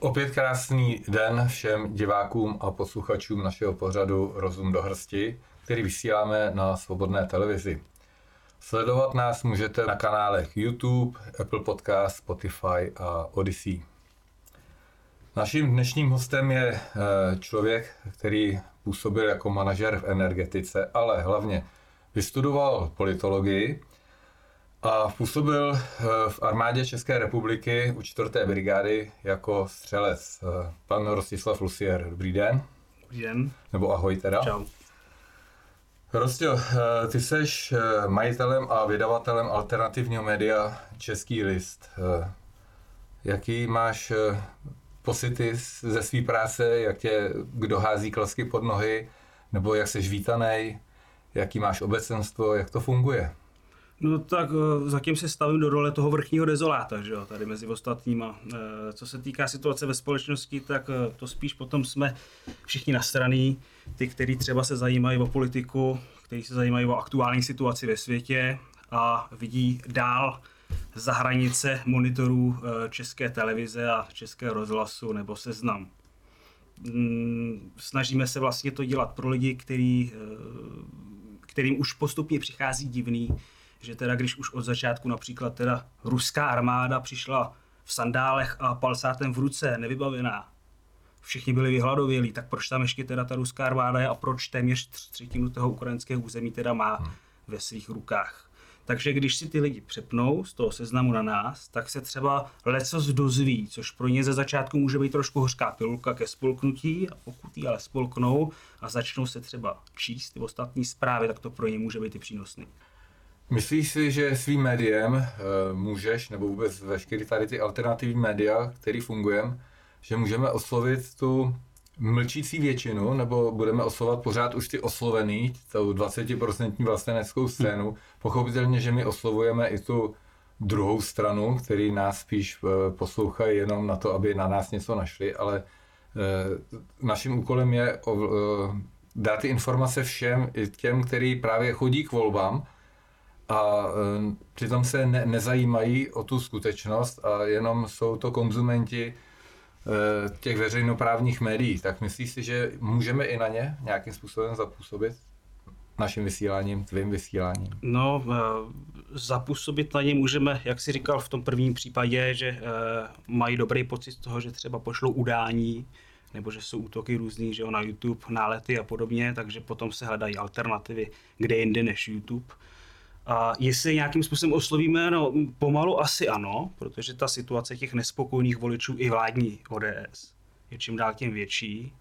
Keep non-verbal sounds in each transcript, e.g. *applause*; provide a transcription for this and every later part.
Opět krásný den všem divákům a posluchačům našeho pořadu Rozum do hrsti, který vysíláme na Svobodné televizi. Sledovat nás můžete na kanálech YouTube, Apple Podcast, Spotify a Odyssey. Naším dnešním hostem je eh, člověk, který působil jako manažer v energetice, ale hlavně vystudoval politologii a působil eh, v armádě České republiky u 4. brigády jako střelec. Eh, pan Rostislav Lusier, dobrý den. Dobrý den. Nebo ahoj teda. Čau. Rostio, eh, ty seš majitelem a vydavatelem alternativního média Český list. Jaký máš pocity ze své práce, jak tě kdo hází klasky pod nohy, nebo jak seš vítaný, jaký máš obecenstvo, jak to funguje? No tak eh, zatím se stavím do role toho vrchního dezoláta, že jo, tady mezi ostatníma. Eh, co se týká situace ve společnosti, tak eh, to spíš potom jsme všichni nastraný, ty, kteří třeba se zajímají o politiku, kteří se zajímají o aktuální situaci ve světě a vidí dál za hranice monitorů české televize a české rozhlasu nebo seznam. Mm, snažíme se vlastně to dělat pro lidi, který, kterým už postupně přichází divný, že teda když už od začátku například teda ruská armáda přišla v sandálech a palsátem v ruce, nevybavená, všichni byli vyhladovělí, tak proč tam ještě teda ta ruská armáda je a proč téměř třetinu toho ukrajinského území teda má hmm. ve svých rukách. Takže když si ty lidi přepnou z toho seznamu na nás, tak se třeba leco dozví, což pro ně ze začátku může být trošku hořká pilulka ke spolknutí a pokud ji ale spolknou a začnou se třeba číst ty ostatní zprávy, tak to pro ně může být i přínosný. Myslíš si, že svým médiem uh, můžeš, nebo vůbec veškerý tady ty alternativní média, který fungujeme, že můžeme oslovit tu mlčící většinu, nebo budeme oslovovat pořád už ty oslovený, tou 20% vlasteneckou scénu. Pochopitelně, že my oslovujeme i tu druhou stranu, který nás spíš uh, poslouchají jenom na to, aby na nás něco našli, ale uh, naším úkolem je dát ty informace všem, i těm, který právě chodí k volbám, a přitom se ne, nezajímají o tu skutečnost a jenom jsou to konzumenti e, těch veřejnoprávních médií, tak myslíš si, že můžeme i na ně nějakým způsobem zapůsobit? naším vysíláním, tvým vysíláním? No, zapůsobit na ně můžeme, jak si říkal v tom prvním případě, že mají dobrý pocit z toho, že třeba pošlou udání, nebo že jsou útoky různý, že jo, na YouTube, nálety a podobně, takže potom se hledají alternativy kde jinde než YouTube. A jestli nějakým způsobem oslovíme, no pomalu asi ano, protože ta situace těch nespokojných voličů i vládní ODS je čím dál tím větší.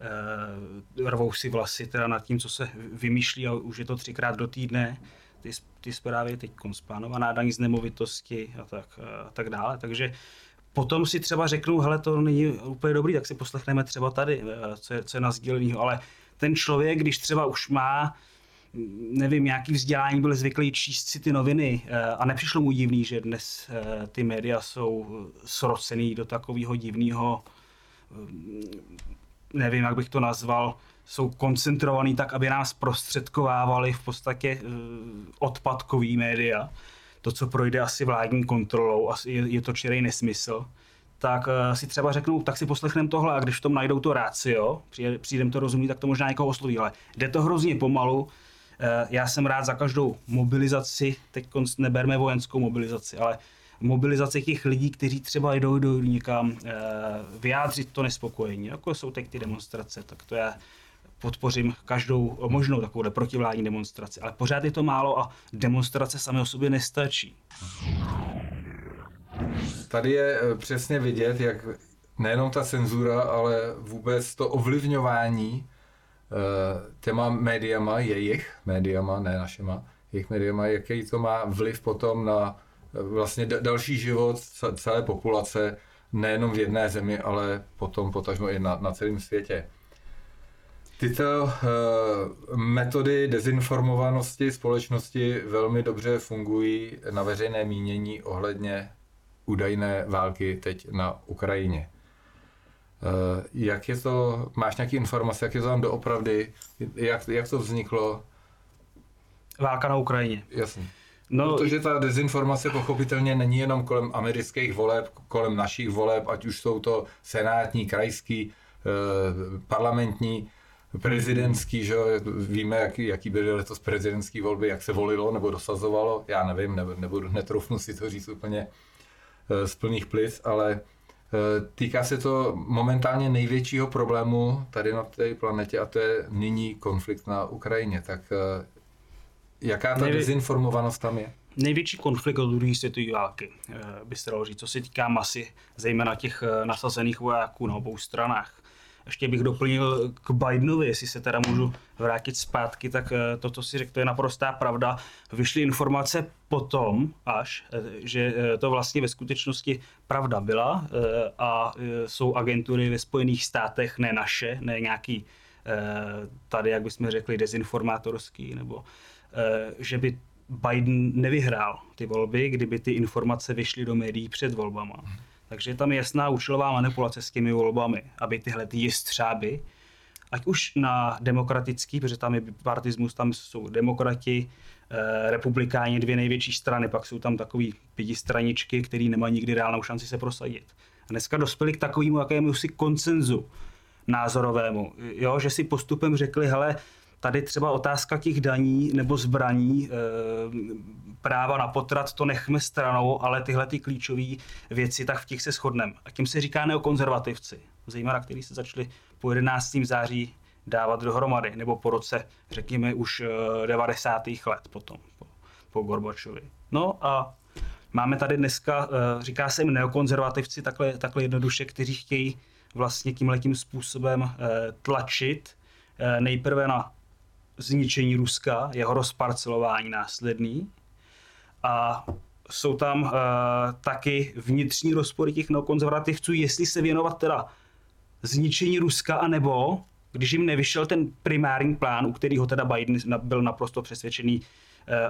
E, rvou si vlasy teda nad tím, co se vymýšlí a už je to třikrát do týdne. Ty, ty zprávy teď konspánovaná daň z nemovitosti a tak, a tak dále. Takže potom si třeba řeknu, hele, to není úplně dobrý, tak si poslechneme třeba tady, eh, co je, co je na sděleného. Ale ten člověk, když třeba už má nevím, nějaký vzdělání byl zvyklý číst si ty noviny. Eh, a nepřišlo mu divný, že dnes eh, ty média jsou srocený do takového divného, eh, nevím, jak bych to nazval, jsou koncentrovaný tak, aby nás prostředkovávali v podstatě odpadkový média. To, co projde asi vládní kontrolou, asi je, to čirý nesmysl. Tak si třeba řeknou, tak si poslechneme tohle a když v tom najdou to rácio, přijdem to rozumí, tak to možná někoho osloví, ale jde to hrozně pomalu, Eh, já jsem rád za každou mobilizaci, teď neberme vojenskou mobilizaci, ale mobilizaci těch lidí, kteří třeba jdou, jdou někam eh, vyjádřit to nespokojení, jako jsou teď ty demonstrace, tak to já podpořím každou možnou takovou protivládní demonstraci. Ale pořád je to málo a demonstrace sami o sobě nestačí. Tady je eh, přesně vidět, jak nejenom ta cenzura, ale vůbec to ovlivňování Eh, těma médiama, jejich médiama, ne našima, jejich médiama, jaký to má vliv potom na eh, vlastně další život celé populace, nejenom v jedné zemi, ale potom potažmo i na, na celém světě. Tyto uh, metody dezinformovanosti společnosti velmi dobře fungují na veřejné mínění ohledně údajné války teď na Ukrajině. Eh, jak je to, máš nějaké informace, jak je to tam doopravdy, jak, jak to vzniklo? Válka na Ukrajině. Jasně. No, Protože ta dezinformace pochopitelně není jenom kolem amerických voleb, kolem našich voleb, ať už jsou to senátní, krajský, eh, parlamentní, prezidentský, že víme, jaký, jaký byly letos prezidentské volby, jak se volilo nebo dosazovalo, já nevím, nebo, nebudu, netroufnu si to říct úplně eh, z plných plic, ale týká se to momentálně největšího problému tady na té planetě a to je nyní konflikt na Ukrajině. Tak Jaká ta Nejvě... dezinformovanost tam je? Největší konflikt od druhé světové války, eh, by se dalo říct, co se týká masy, zejména těch eh, nasazených vojáků na obou stranách. Ještě bych doplnil k Bidenovi, jestli se teda můžu vrátit zpátky, tak eh, to, co si řekl, to je naprostá pravda. Vyšly informace potom až, že to vlastně ve skutečnosti pravda byla a jsou agentury ve Spojených státech, ne naše, ne nějaký tady, jak bychom řekli, dezinformátorský nebo Eh, že by Biden nevyhrál ty volby, kdyby ty informace vyšly do médií před volbama. Takže je tam jasná účelová manipulace s těmi volbami, aby tyhle ty jestřáby, ať už na demokratický, protože tam je bipartismus, tam jsou demokrati, eh, republikáni, dvě největší strany, pak jsou tam takový pětistraničky, který nemají nikdy reálnou šanci se prosadit. A dneska dospěli k takovému jakému si koncenzu názorovému, jo, že si postupem řekli, hele, Tady třeba otázka těch daní nebo zbraní, eh, práva na potrat, to nechme stranou, ale tyhle ty klíčové věci, tak v těch se shodneme. A tím se říká neokonzervativci, zejména kteří se začali po 11. září dávat dohromady, nebo po roce, řekněme, už 90. Eh, let potom, po, po Gorbačovi. No a máme tady dneska, eh, říká se jim neokonzervativci, takhle, takhle jednoduše, kteří chtějí vlastně tímhletím způsobem tlačit nejprve na zničení Ruska, jeho rozparcelování následný. A jsou tam uh, taky vnitřní rozpory těch neokonzervativců, jestli se věnovat teda zničení Ruska, anebo když jim nevyšel ten primární plán, u kterého teda Biden byl naprosto přesvědčený uh,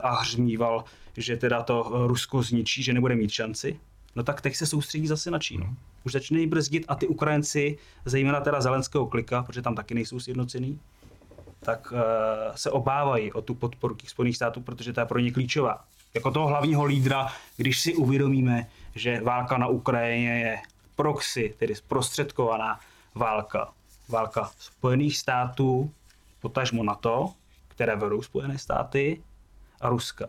a hřmíval, že teda to Rusko zničí, že nebude mít šanci, no tak teď se soustředí zase na Čínu. Už začínají brzdit a ty Ukrajinci, zejména teda Zelenského klika, protože tam taky nejsou sjednocený, tak uh, se obávají o tu podporu těch Spojených států, protože ta je pro ně klíčová. Jako toho hlavního lídra, když si uvědomíme, že válka na Ukrajině je proxy, tedy zprostředkovaná válka. Válka Spojených států, potažmo NATO, které vedou Spojené státy, a Ruska.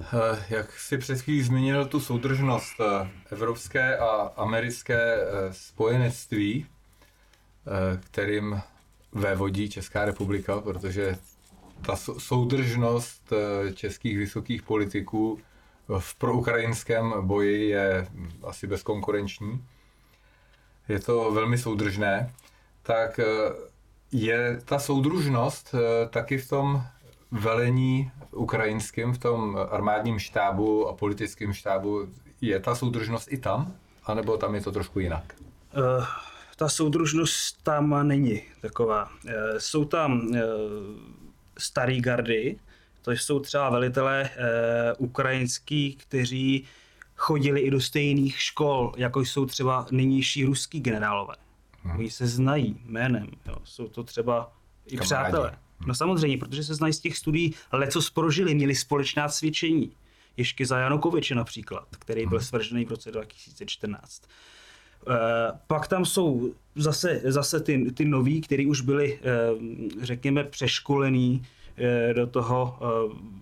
Eh, jak si před chvílí zmínil tu soudržnost eh, evropské a americké spojenectví, Eh, kterým vévodí Česká republika, protože ta soudržnost eh, českých vysokých politiků v proukrajinském boji je asi bezkonkurenční. Je to velmi soudržné. Tak eh, je ta soudružnost taky v tom velení ukrajinském, v tom armádním štábu a politickém štábu, je ta soudržnost i tam? A nebo tam je to trošku jinak? Uh ta soudružnost tam není taková. Eh, jsou tam eh, starý gardy, to jsou třeba velitelé eh, ukrajinský, kteří chodili i do stejných škol, jako jsou třeba nynější ruský generálové. Hmm. Oni se znají jménem, jo. jsou to třeba i Kamarádi. přátelé. Hmm. No samozřejmě, protože se znají z těch studií, leco prožili, měli společná cvičení. Ještě za Janukoviče například, který byl hmm. svržený v roce 2014. Eh, pak tam jsou zase, zase ty, ty noví, kteří už byli, eh, řekněme, přeškolení eh, do toho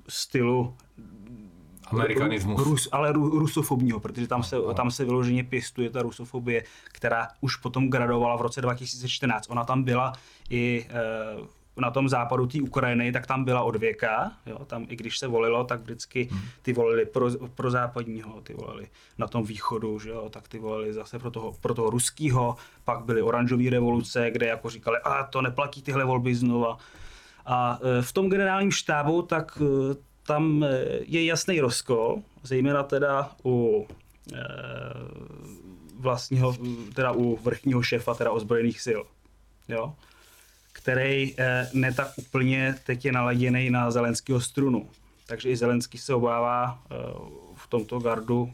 stylu Amerikanismus. Rus, ale ru, rusofobního, protože tam se, tam se vyloženě pěstuje ta rusofobie, která už potom gradovala v roce 2014. Ona tam byla i na tom západu té Ukrajiny, tak tam byla od věka, jo, tam i když se volilo, tak vždycky hmm. ty volili pro, pro západního, ty volili na tom východu, že jo, tak ty volili zase pro toho, pro toho ruského, pak byly oranžové revoluce, kde jako říkali, a to neplatí tyhle volby znova. A e, v tom generálním štábu, tak e, tam e, je jasný rozkol, zejména teda u vlastního, teda u vrchního šéfa teda ozbrojených sil. Jo? Který eh, ne tak úplně teď je naladěný na Zelenského strunu. Takže i Zelenský se obává eh, v tomto gardu,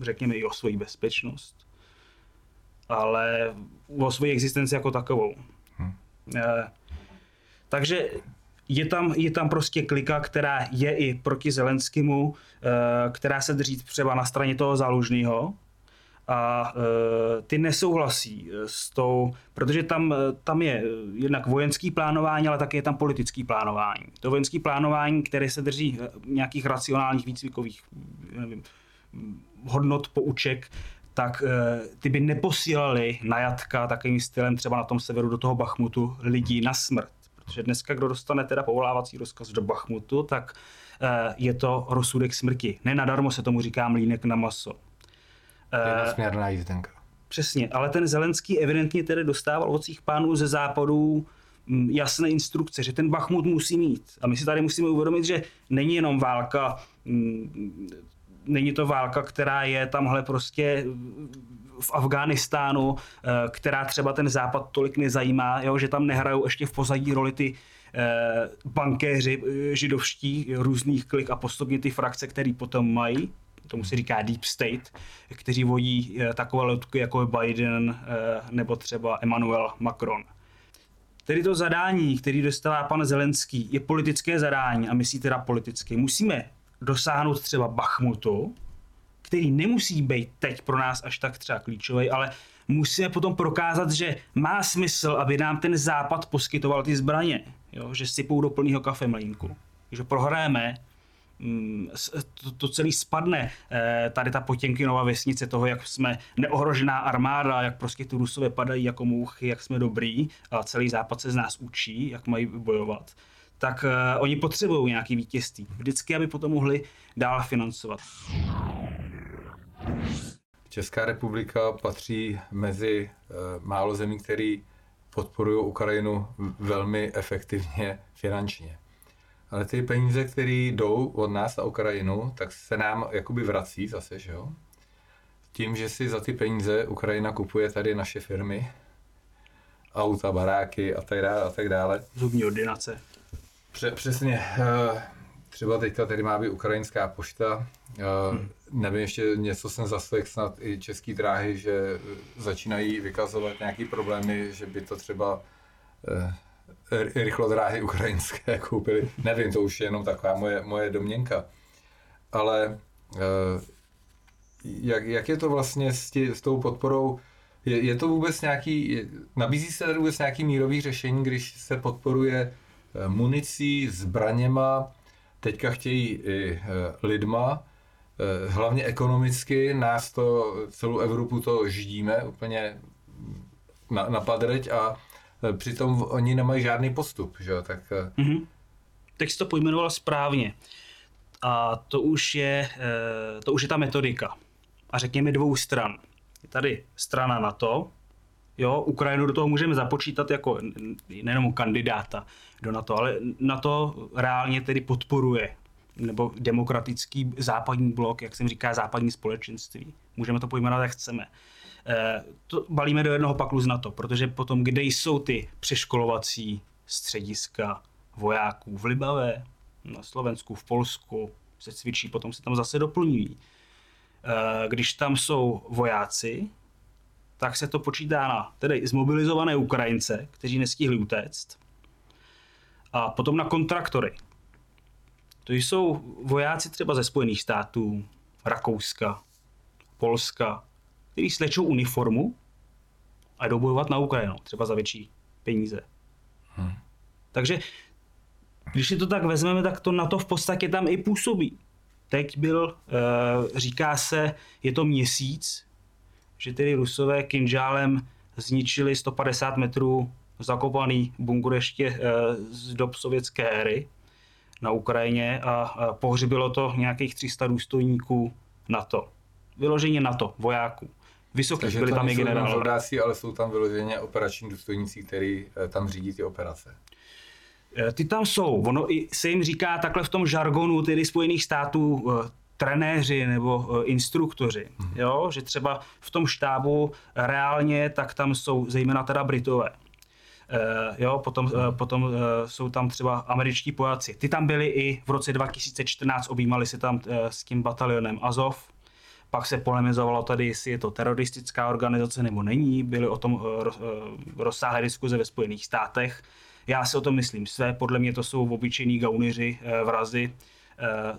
řekněme, i o svoji bezpečnost, ale o svoji existenci jako takovou. Hmm. Takže je tam, je tam prostě klika, která je i proti Zelenskému, která se drží třeba na straně toho zálužného, a e, ty nesouhlasí s tou, protože tam, tam je jednak vojenský plánování, ale také je tam politický plánování. To vojenský plánování, které se drží nějakých racionálních výcvikových nevím, hodnot, pouček, tak e, ty by neposílali na jatka takovým stylem třeba na tom severu do toho Bachmutu lidí na smrt. Protože dneska, kdo dostane teda povolávací rozkaz do Bachmutu, tak e, je to rozsudek smrti. Nenadarmo se tomu říká mlínek na maso. Jednosměrná jízdenka. Přesně, ale ten Zelenský evidentně tedy dostával od svých pánů ze západu mm, jasné instrukce, že ten Bachmut musí mít. A my si tady musíme uvědomit, že není jenom válka, mm, není to válka, která je tamhle prostě v Afghánistánu, eh, která třeba ten západ tolik nezajímá, jo, že tam nehrajou ještě v pozadí roli ty eh, bankéři eh, židovští různých klik a postupně ty frakce, které potom mají, tomu se říká deep state, kteří vodí takové loutky jako Biden nebo třeba Emmanuel Macron. Tedy to zadání, který dostává pan Zelenský, je politické zadání a myslí teda politicky. Musíme dosáhnout třeba Bachmutu, který nemusí být teď pro nás až tak třeba klíčový, ale musíme potom prokázat, že má smysl, aby nám ten západ poskytoval ty zbraně, jo? že sypou do plného kafemlínku. Že prohráme, to, to celý spadne, eh, tady ta Potěnkinova vesnice toho, jak jsme neohrožená armáda, jak prostě tu Rusové padají jako mouchy, jak jsme dobrý a celý západ se z nás učí, jak mají bojovat tak uh, oni potřebují nějaký vítězství. Vždycky, aby potom mohli dál financovat. Česká republika patří mezi uh, málo zemí, které podporují Ukrajinu velmi efektivně finančně. Ale ty peníze, které jdou od nás na Ukrajinu, tak se nám jakoby vrací zase, že jo? Tím, že si za ty peníze Ukrajina kupuje tady naše firmy, auta, baráky a tak dále a tak dále. Zubní ordinace. Pře- přesně. Eh, třeba teďka tady má být ukrajinská pošta. Eh, hmm. Nevím, ještě něco jsem zaslech snad i český dráhy, že začínají vykazovat nějaký problémy, že by to třeba eh, rychlodráhy ukrajinské *laughs* koupili. Nevím, to už je jenom taková moje, moje domněnka. Ale jak, jak je to vlastně s, tě, s tou podporou? Je, je to vůbec nějaký, nabízí se tady vůbec nějaký mírový řešení, když se podporuje Eh, municí, zbraněma, teďka chtějí i eh, lidma, eh, hlavně ekonomicky, nás to, celou Evropu to ždíme úplně na, na padreť a přitom oni nemají žádný postup, že jo, tak... Mm-hmm. Tak jsi to pojmenoval správně. A to už je, to už je ta metodika. A řekněme dvou stran. Je tady strana NATO, Jo, Ukrajinu do toho můžeme započítat jako nejenom kandidáta do NATO, ale NATO reálně tedy podporuje nebo demokratický západní blok, jak jsem říká, západní společenství. Můžeme to pojmenovat, jak chceme. E, to balíme do jednoho paklu z NATO, protože potom, kde jsou ty přeškolovací střediska vojáků v Libavé, na Slovensku, v Polsku, se cvičí, potom se tam zase doplňují. E, když tam jsou vojáci, tak se to počítá na tedy zmobilizované Ukrajince, kteří nestihli utéct, a potom na kontraktory. To jsou vojáci třeba ze Spojených států, Rakouska, Polska, kteří slečou uniformu a jdou bojovat na Ukrajinu, třeba za větší peníze. Hmm. Takže když si to tak vezmeme, tak to na to v podstatě tam i působí. Teď byl, eh, říká se, je to měsíc, že tedy Rusové kinžálem zničili 150 metrů zakopaný bunkr ještě eh, z dob sovětské éry na Ukrajině a pohřbilo to nějakých 300 důstojníků NATO. Vyloženě NATO, vojáků. Vysokých Takže byli tam i generálové. ale jsou tam vyloženě operační důstojníci, kteří eh, tam řídí ty operace. Eh, ty tam jsou. Ono i se jim říká takhle v tom žargonu tedy Spojených států trenéři nebo instruktoři, hmm. jo? že třeba v tom štábu reálně tak tam jsou zejména teda Britové. Uh, jo, potom, uh, potom uh, jsou tam třeba američtí pojáci. Ty tam byli i v roce 2014, objímali se tam s tím batalionem Azov. Pak se polemizovalo tady, jestli je to teroristická organizace nebo není. Byly o tom roz, uh, rozsáhlé diskuze ve Spojených státech. Já si o tom myslím své, podle mě to jsou obyčejní gauneři, vrazy,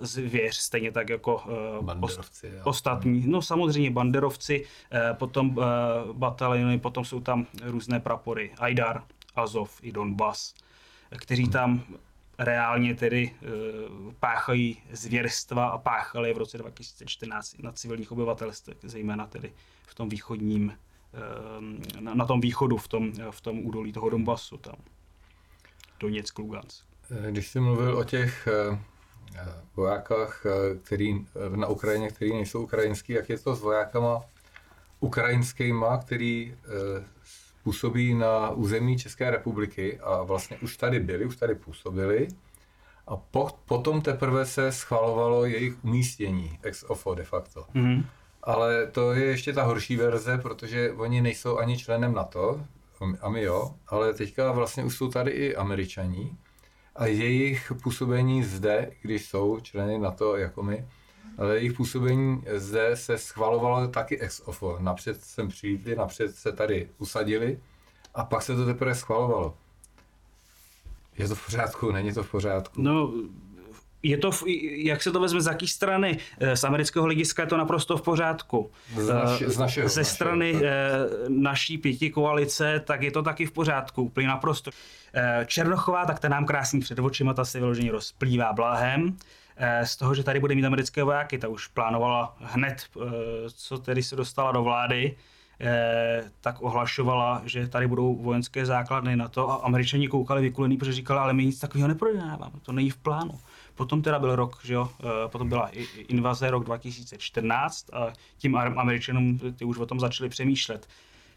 zvěř, stejně tak jako Banderovci, jo. ostatní. No samozřejmě banderovci, potom bataliony, potom jsou tam různé prapory, Aidar, Azov i Donbass, kteří tam reálně tedy uh, páchají zvěrstva a páchali v roce 2014 na civilních obyvatelstvech, zejména tedy v tom východním, uh, na, na tom východu, v tom, v tom údolí toho Donbasu, tam Doněck, Lugansk. Když jsi mluvil o těch vojákách, který na Ukrajině, který nejsou ukrajinský, jak je to s vojákama ukrajinskými, který působí na území České republiky a vlastně už tady byli, už tady působili. A po, potom teprve se schvalovalo jejich umístění ex ofo de facto. Mm-hmm. Ale to je ještě ta horší verze, protože oni nejsou ani členem NATO, a my jo, ale teďka vlastně už jsou tady i američaní a jejich působení zde, když jsou členy NATO jako my, ale jejich působení zde se schvalovalo taky ex ofo. Napřed sem přijítli, napřed se tady usadili a pak se to teprve schvalovalo. Je to v pořádku, není to v pořádku? No, je to, v, jak se to vezme z jaký strany? Eh, z amerického hlediska je to naprosto v pořádku. Z, naši, z našeho, Ze strany našeho, eh, naší pěti koalice, tak je to taky v pořádku, úplně naprosto. Eh, Černochová, tak ta nám krásný před očima, ta se vyloženě rozplývá blahem. Eh, z toho, že tady bude mít americké vojáky. Ta už plánovala hned, eh, co tedy se dostala do vlády, eh, tak ohlašovala, že tady budou vojenské základny na to a američani koukali vykulený, protože říkali, ale my nic takového neprojednáváme, to není v plánu. Potom teda byl rok, že jo, potom byla invaze rok 2014 a tím američanům ty už o tom začali přemýšlet.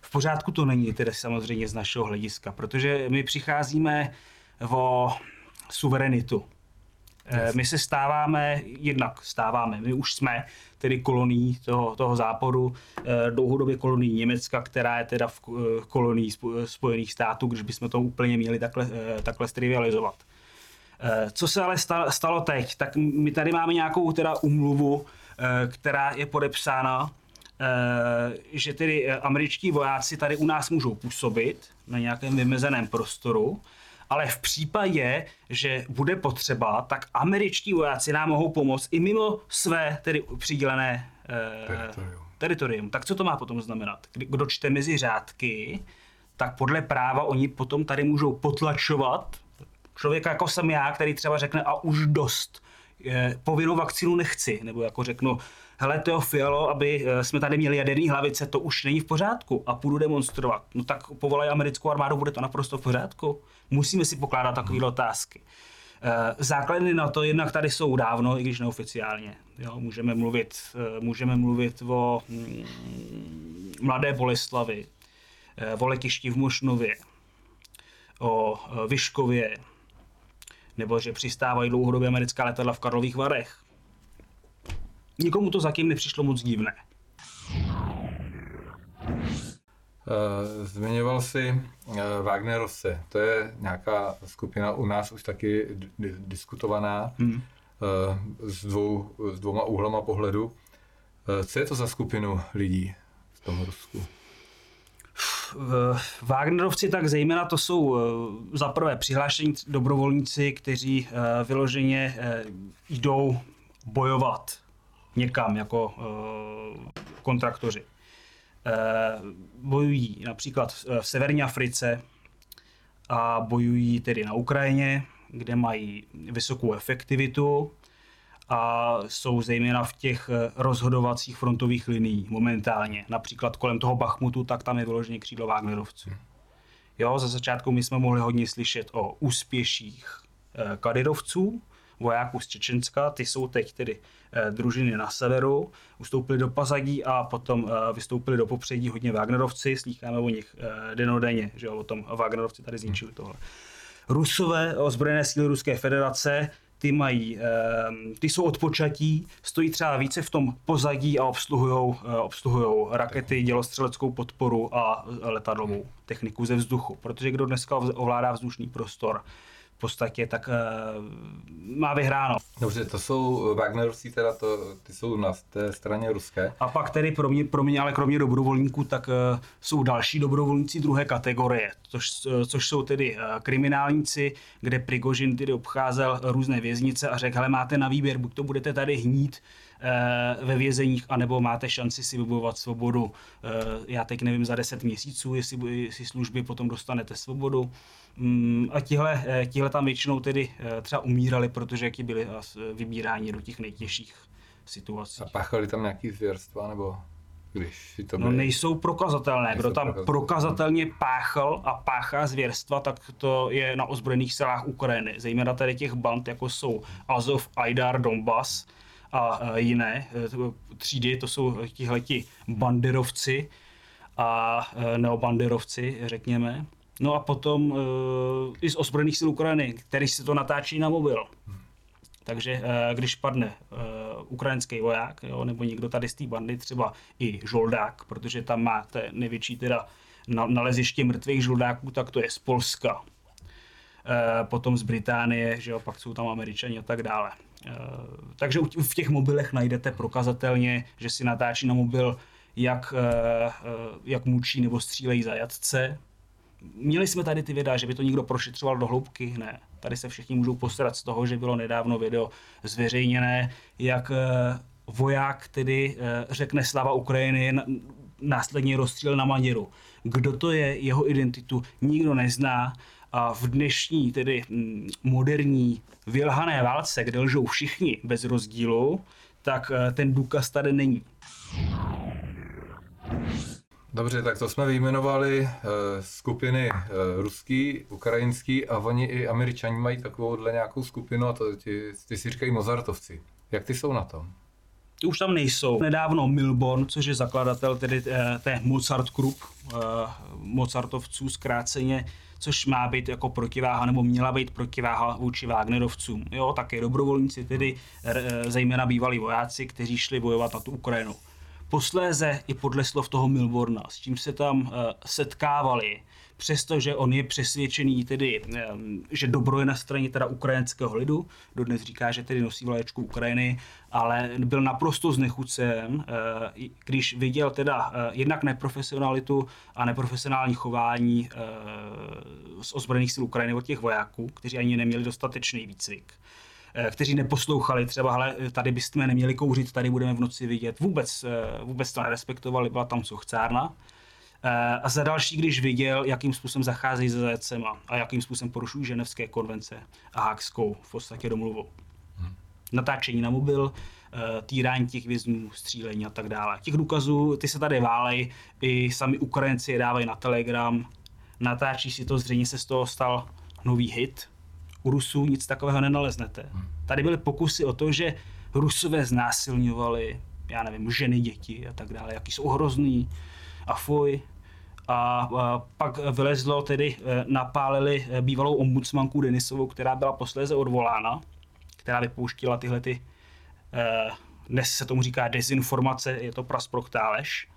V pořádku to není tedy samozřejmě z našeho hlediska, protože my přicházíme o suverenitu. Yes. My se stáváme, jednak stáváme, my už jsme tedy kolonií toho, toho západu, eh, dlouhodobě kolonií Německa, která je teda v eh, kolonii Spojených států, když bychom to úplně měli takhle, eh, takhle strivializovat. Co se ale stalo teď? Tak my tady máme nějakou teda umluvu, která je podepsána, že tedy američtí vojáci tady u nás můžou působit na nějakém vymezeném prostoru, ale v případě, že bude potřeba, tak američtí vojáci nám mohou pomoct i mimo své tedy přidělené eh, teritorium. teritorium. Tak co to má potom znamenat? Kdo čte mezi řádky, tak podle práva oni potom tady můžou potlačovat člověka jako jsem já, který třeba řekne a už dost, povinnou vakcínu nechci, nebo jako řeknu, hele Teo Fialo, aby eh, jsme tady měli jaderný hlavice, to už není v pořádku a půjdu demonstrovat. No tak povolaj americkou armádu, bude to naprosto v pořádku. Musíme si pokládat takové otázky. Eh, základy na to jednak tady jsou dávno, i když neoficiálně. Jo, můžeme, mluvit, eh, můžeme mluvit o mm, Mladé Boleslavi, o letišti v Mošnově, o Vyškově, nebo že přistávají dlouhodobě americká letadla v Karlových Varech. Nikomu to zatím nepřišlo moc divné. Eh, zmiňoval jsi eh, Wagnerovce. To je nějaká skupina u nás už taky diskutovaná hmm. Eh, s, dvou, s dvouma úhlama pohledu. Co je to za skupinu lidí v tom Rusku? Wagnerovci tak zejména to jsou za prvé přihlášení dobrovolníci, kteří vyloženě jdou bojovat někam jako kontraktoři. Eh, bojují například v severní Africe a bojují tedy na Ukrajině, kde mají vysokou efektivitu a jsou zejména v těch eh, rozhodovacích frontových linií momentálně. Například kolem toho Bachmutu, tak tam je vyloženě křídlo Wagnerovců. Jo, za začátku my jsme mohli hodně slyšet o úspěších eh, kadyrovců, vojáků z Čečenska, ty jsou teď tedy eh, družiny na severu, ustoupili do Pazadí a potom eh, vystoupili do popředí hodně Wagnerovci, slýcháme o nich eh, denodenně, že jo, o tom Wagnerovci tady zničili tohle. Rusové, ozbrojené síly Ruské federace, ty mají, ty jsou odpočatí, stojí třeba více v tom pozadí a obsluhují obsluhujou rakety, dělostřeleckou podporu a letadlovou techniku ze vzduchu. Protože kdo dneska ovládá vzdušný prostor, podstatě, tak má vyhráno. Dobře, to jsou Wagnerovci, teda to, ty jsou na té straně ruské. A pak tedy pro mě, pro mě ale kromě dobrovolníků, tak uh, jsou další dobrovolníci druhé kategorie, což, což jsou tedy kriminálníci, kde Prigožin tedy obcházel různé věznice a řekl, hele, máte na výběr, buď to budete tady hnít ve vězeních, anebo máte šanci si vybojovat svobodu. Já teď nevím za 10 měsíců, jestli, jestli služby potom dostanete svobodu. Mm, a tihle, eh, tihle tam většinou tedy eh, třeba umírali, protože jaký byli eh, vybíráni do těch nejtěžších situací. A páchali tam nějaký zvěrstva, nebo když si to No nejsou prokazatelné. Nejsou Kdo tam prokazatelné. prokazatelně páchal a páchá zvěrstva, tak to je na ozbrojených silách Ukrajiny. Zejména tady těch band, jako jsou Azov, Aidar, Donbass a jiné třídy, to jsou tihleti banderovci a neobanderovci, řekněme. No a potom uh, i z ozbrojených sil Ukrajiny, který si to natáčí na mobil. Takže uh, když padne uh, ukrajinský voják, jo, nebo někdo tady z té bandy, třeba i žoldák, protože tam máte největší teda naleziště mrtvých žoldáků, tak to je z Polska. Potom z Británie, že jo, pak jsou tam američani a tak dále. Takže v těch mobilech najdete prokazatelně, že si natáčí na mobil, jak, jak mučí nebo střílejí zajatce, Měli jsme tady ty videa, že by to někdo prošetřoval do hloubky, ne. Tady se všichni můžou postarat z toho, že bylo nedávno video zveřejněné, jak eh, voják tedy eh, řekne slava Ukrajiny, následně rozstříl na Maděru. Kdo to je, jeho identitu nikdo nezná a v dnešní, tedy mm, moderní vylhané válce, kde lžou všichni bez rozdílu, tak eh, ten důkaz tady není. Dobře, tak to jsme vyjmenovali uh, skupiny uh, ruský, ukrajinský a oni i američani mají takovouhle nějakou skupinu a to ty, ty si říkají Mozartovci. Jak ty jsou na tom? Ty už tam nejsou. Nedávno Milborn, což je zakladatel tedy té, té Mozart Group, uh, Mozartovců zkráceně, což má být jako protiváha, nebo měla být protiváha vůči Wagnerovcům. Jo, také dobrovolníci, tedy zejména bývalí vojáci, kteří šli bojovat na tu Ukrajinu. Posléze i podle slov toho Milborna, s čím se tam uh, setkávali, přestože on je přesvědčený tedy, um, že dobro je na straně teda ukrajinského lidu, dodnes říká, že tedy nosí vlaječku Ukrajiny, ale byl naprosto znechucen, uh, když viděl teda jednak neprofesionalitu a neprofesionální chování z ozbrojených sil Ukrajiny od těch vojáků, kteří ani neměli dostatečný výcvik. Eh, kteří neposlouchali třeba, ale tady bychom neměli kouřit, tady budeme v noci vidět. Vůbec, eh, vůbec to nerespektovali, byla tam sochcárna. Eh, a za další, když viděl, jakým způsobem zacházejí se zajecema a jakým způsobem porušují ženevské konvence a hákskou v podstatě domluvu. Hmm. Natáčení na mobil, týrání těch vězňů, střílení a tak dále. Těch důkazů, ty se tady válej, i sami Ukrajinci je dávají na Telegram, natáčí si to, zřejmě se z toho stal nový hit, u Rusů nic takového nenaleznete. Tady byly pokusy o to, že Rusové znásilňovali, já nevím, ženy, děti a tak dále, jaký jsou hrozný a fuj. A, a pak vylezlo tedy, e, napálili e, bývalou ombudsmanku Denisovou, která byla posléze odvolána, která vypouštila tyhle ty, e, dnes se tomu říká dezinformace, je to prasproktálež,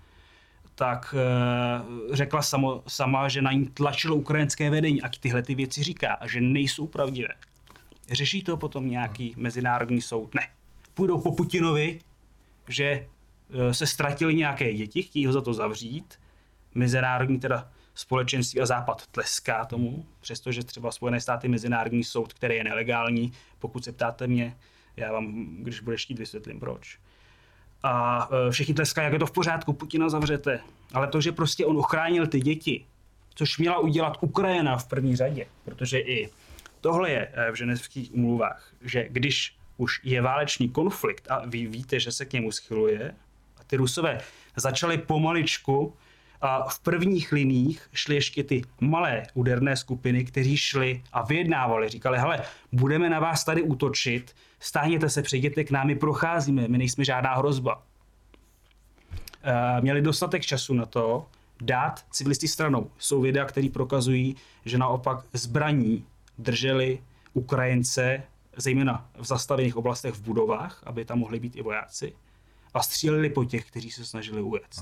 tak e, řekla samo, sama, že na ní tlačilo ukrajinské vedení a tyhle ty věci říká a že nejsou pravdivé. Řeší to potom nějaký mezinárodní soud? Ne. Půjdou po Putinovi, že e, se ztratili nějaké děti, chtějí ho za to zavřít. Mezinárodní teda společenství a západ tleská tomu, přestože třeba Spojené státy mezinárodní soud, který je nelegální, pokud se ptáte mě, já vám, když budeš chtít, vysvětlím proč a e, všichni tleskají, jak je to v pořádku, Putina zavřete. Ale to, že prostě on ochránil ty děti, což měla udělat Ukrajina v první řadě, protože i tohle je e, v ženevských umluvách, že když už je válečný konflikt a vy víte, že se k němu schyluje, a ty Rusové začali pomaličku a v prvních liních šly ještě ty malé úderné skupiny, kteří šli a vyjednávali. Říkali, hele, budeme na vás tady útočit, stáhněte se, přijděte k námi, procházíme, my nejsme žádná hrozba. E, měli dostatek času na to dát civilisty stranou. Jsou videa, které prokazují, že naopak zbraní drželi Ukrajince, zejména v zastavených oblastech v budovách, aby tam mohli být i vojáci, a stříleli po těch, kteří se snažili ujet.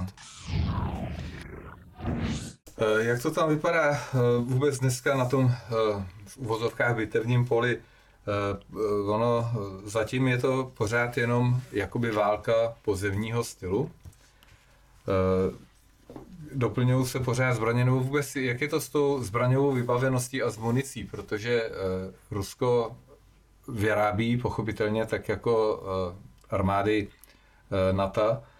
Eh, jak to tam vypadá eh, vůbec dneska na tom v uvozovkách bitevním poli? Ono, zatím je to pořád jenom jakoby válka pozemního stylu. Doplňují se pořád zbraně, nebo vůbec jak je to s tou zbraňovou vybaveností a s municí, protože Rusko vyrábí pochopitelně tak jako armády NATO, Eh,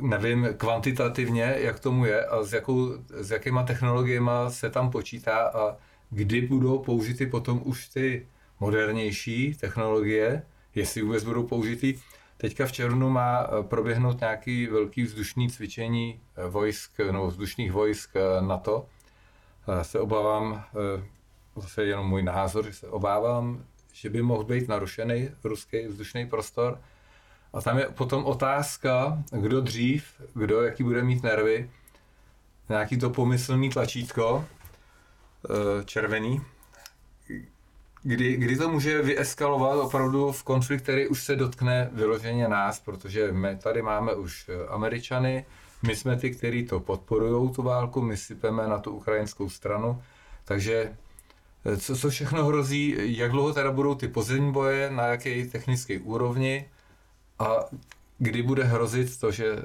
nevím kvantitativně, jak tomu je a s, jakou, s jakýma technologiemi se tam počítá a kdy budou použity potom už ty modernější technologie, jestli vůbec budou použity. Teďka v červnu má eh, proběhnout nějaký velký vzdušný cvičení eh, vojsk, no, vzdušných vojsk NATO. Já se obávám, zase jenom můj názor, že se obávám, že by mohl být narušený ruský vzdušný prostor a tam je potom otázka, kdo dřív, kdo jaký bude mít nervy, nějaký to pomyslný tlačítko, eh, červený, kdy, kdy to může vyeskalovat opravdu v konflikt, který už se dotkne vyloženě nás, protože my tady máme už eh, Američany, my jsme ty, kteří to podporují, tu válku, my sypeme na tu ukrajinskou stranu, takže eh, co, co všechno hrozí, jak dlouho teda budou ty pozemní boje, na jaké technické úrovni, a kdy bude hrozit to, že,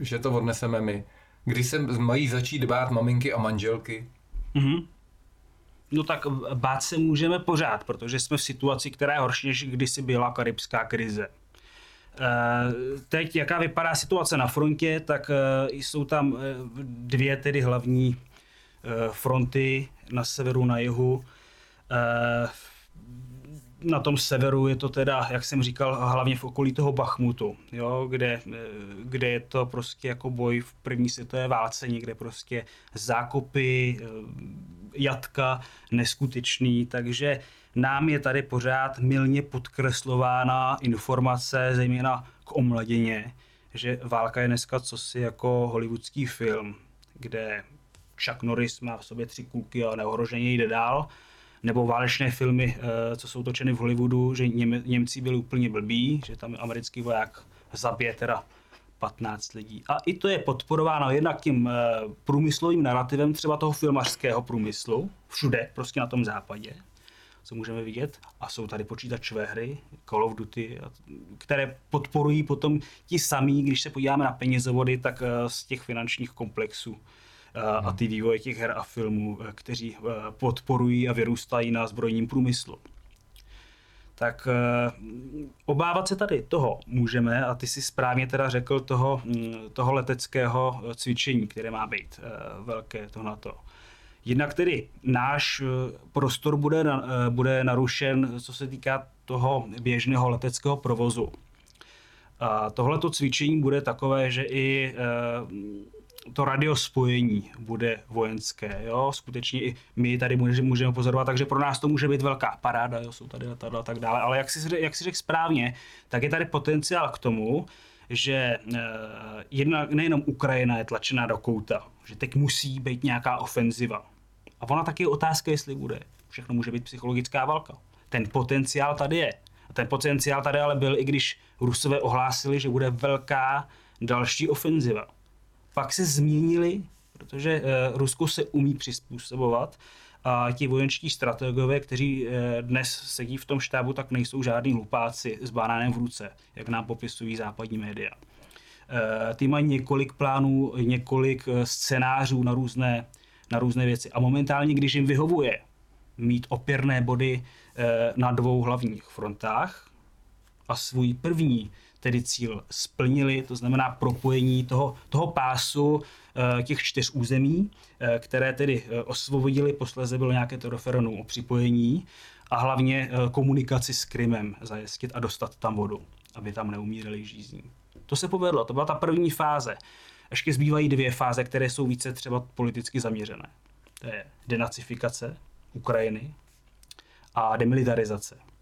že to odneseme my? Kdy se mají začít bát maminky a manželky? Mm-hmm. No tak bát se můžeme pořád, protože jsme v situaci, která je horší, než kdysi byla karibská krize. Eh, teď, jaká vypadá situace na frontě, tak eh, jsou tam eh, dvě tedy hlavní fronty na severu, na jihu na tom severu je to teda, jak jsem říkal, hlavně v okolí toho Bachmutu, jo, kde, kde je to prostě jako boj v první světové válce, někde prostě zákopy, eh, jatka neskutečný, takže nám je tady pořád milně podkreslována informace, zejména k omladině, že válka je dneska cosi jako hollywoodský film, kde Chuck Norris má v sobě tři kulky a neohroženě jde dál nebo válečné filmy, eh, co jsou točeny v Hollywoodu, že Něm, Němci byli úplně blbí, že tam americký voják zabije teda 15 lidí. A i to je podporováno jednak tím eh, průmyslovým narrativem třeba toho filmařského průmyslu, všude, prostě na tom západě, co můžeme vidět. A jsou tady počítačové hry, Call of Duty, které podporují potom ti samí, když se podíváme na penězovody, tak eh, z těch finančních komplexů a ty vývoje těch her a filmů, eh, kteří eh, podporují a vyrůstají na zbrojním průmyslu. Tak eh, obávat se tady toho můžeme a ty si správně teda řekl toho, mm, toho leteckého cvičení, které má být velké to na to. Jednak tedy náš prostor bude, bude narušen, co se týká toho běžného leteckého provozu. A tohleto cvičení bude takové, že i to radiospojení bude vojenské. Jo? Skutečně i my tady můžeme pozorovat, takže pro nás to může být velká paráda, jo? jsou tady letadla a tak dále. Ale jak si, jak si řekl správně, tak je tady potenciál k tomu, že eh, jedna, nejenom Ukrajina je tlačená do kouta, že teď musí být nějaká ofenziva. A ona taky je otázka, jestli bude. Všechno může být psychologická válka. Ten potenciál tady je. A ten potenciál tady ale byl, i když Rusové ohlásili, že bude velká další ofenziva pak se změnili, protože eh, Rusko se umí přizpůsobovat a ti vojenští strategové, kteří eh, dnes sedí v tom štábu, tak nejsou žádní hlupáci s banánem v ruce, jak nám popisují západní média. Eh, ty mají několik plánů, několik scénářů na různé, na různé věci. A momentálně, když jim vyhovuje mít opěrné body na dvou hlavních frontách a svůj první tedy cíl splnili, to znamená propojení toho, toho pásu eh, těch čtyř území, eh, které tedy eh, osvobodili, posléze bylo nějaké to referendum o připojení a hlavně komunikaci s Krymem zajistit a dostat tam vodu, aby tam neumírali žízní. To se povedlo, to byla ta první fáze. Ještě zbývají dvě fáze, které jsou více třeba politicky zaměřené. To je denacifikace Ukrajiny a demilitarizace.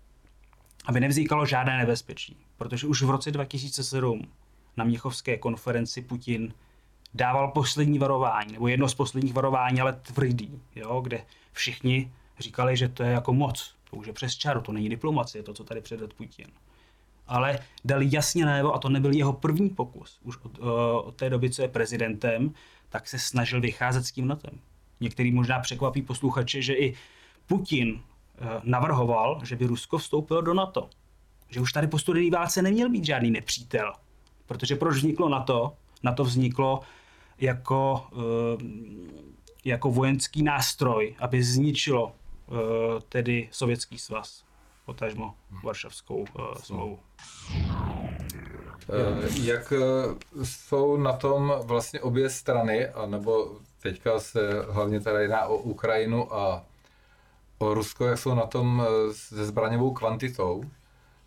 Aby nevznikalo žádné nebezpečí protože už v roce 2007 na Měchovské konferenci Putin dával poslední varování, nebo jedno z posledních varování, ale tvrdý, jo, kde všichni říkali, že to je jako moc, to už je přes čaru, to není diplomacie, to, co tady předvedl Putin. Ale dali jasně najevo, a to nebyl jeho první pokus, už od, od té doby, co je prezidentem, tak se snažil vycházet s tím notem. Některý možná překvapí posluchače, že i Putin eh, navrhoval, že by Rusko vstoupilo do NATO. Že už tady po studené válce neměl být žádný nepřítel. Protože proč vzniklo NATO? NATO vzniklo jako, eh, jako vojenský nástroj, aby zničilo eh, tedy Sovětský svaz, potažmo Varšavskou smlouvu. Jak jsou na tom vlastně obě strany, anebo teďka se hlavně teda jedná o Ukrajinu a o Rusko, jak jsou na tom eh, se zbraňovou kvantitou,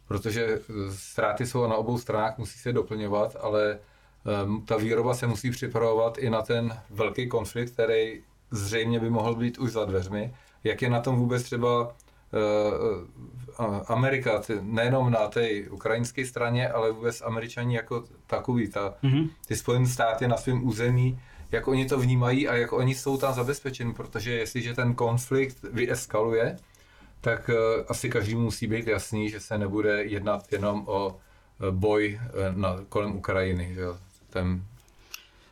protože eh, ztráty jsou na obou stranách, musí se doplňovat, ale ehm, ta výroba se musí připravovat i na ten velký konflikt, který zřejmě by mohl být už za dveřmi. Jak je na tom vůbec třeba eh, Amerika, nejenom na té ukrajinské straně, ale vůbec američani jako takový, ta, mm-hmm. ty Spojené státy na svém území, jak oni to vnímají a jak oni jsou tam zabezpečeni, protože jestliže ten konflikt vyeskaluje, tak uh, asi každý musí být jasný, že se nebude jednat jenom o uh, boj uh, na, kolem Ukrajiny. Že? Ten,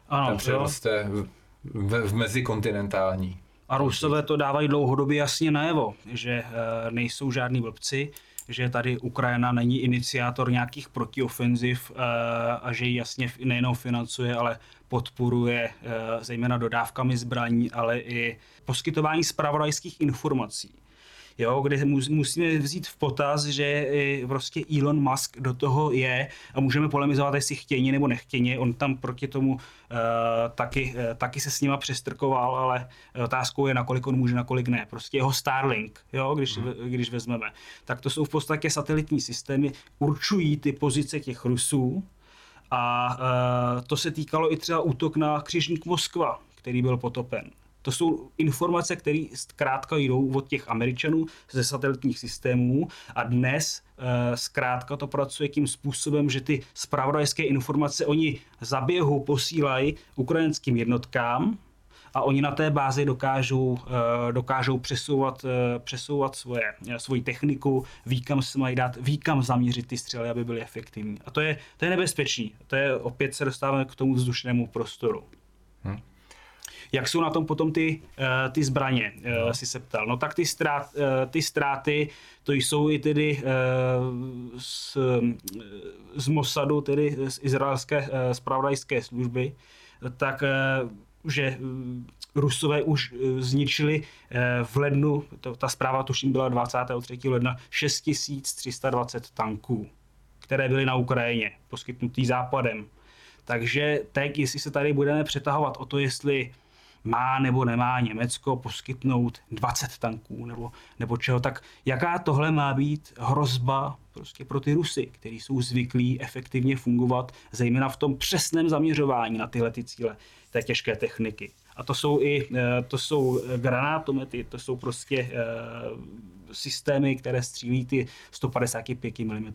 ano, ten přeroste v, v, v mezikontinentální. A Rusové to dávají dlouhodobě jasně najevo, že nejsou žádní blbci, že tady Ukrajina není iniciátor nějakých protiofenziv a že ji jasně nejenom financuje, ale podporuje eh, zejména dodávkami zbraní, ale i poskytování zpravodajských informací. Jo, kde musíme vzít v potaz, že prostě Elon Musk do toho je a můžeme polemizovat, jestli chtěně nebo nechtěně. On tam proti tomu uh, taky, uh, taky se s nima přestrkoval, ale otázkou je, nakolik on může, nakolik ne. Prostě jeho Starlink, jo, když, hmm. když vezmeme. Tak to jsou v podstatě satelitní systémy, určují ty pozice těch Rusů, a uh, to se týkalo i třeba útok na křižník Moskva, který byl potopen. To jsou informace, které zkrátka jdou od těch Američanů ze satelitních systémů a dnes e, zkrátka to pracuje tím způsobem, že ty spravodajské informace oni za běhu posílají ukrajinským jednotkám, a oni na té bázi dokážou, eh, dokážou přesouvat, eh, přesouvat svoje, eh, svoji techniku, ví kam se mají dát, ví kam zaměřit ty střely, aby byly efektivní. A to je, to je nebezpečný. To je, opět se dostáváme k tomu vzdušnému prostoru. Hmm. Jak jsou na tom potom ty, ty zbraně, no. si se ptal. No tak ty, strát, ty ztráty, to jsou i tedy z, z Mossadu, tedy z izraelské spravodajské služby, tak že eh, Rusové už eh, zničili eh, v lednu, to, ta zpráva tuším byla 23. ledna, 6320 tanků, které byly na Ukrajině, poskytnutý západem. Takže teď, jestli se tady budeme přetahovat o to, jestli má nebo nemá Německo poskytnout 20 tanků nebo, nebo čeho, tak jaká tohle má být hrozba prostě pro ty Rusy, kteří jsou zvyklí efektivně fungovat, zejména v tom přesném zaměřování na tyhle ty cíle té těžké techniky. A to jsou i eh, to jsou granátomety, to jsou prostě eh, systémy, které střílí ty 155 mm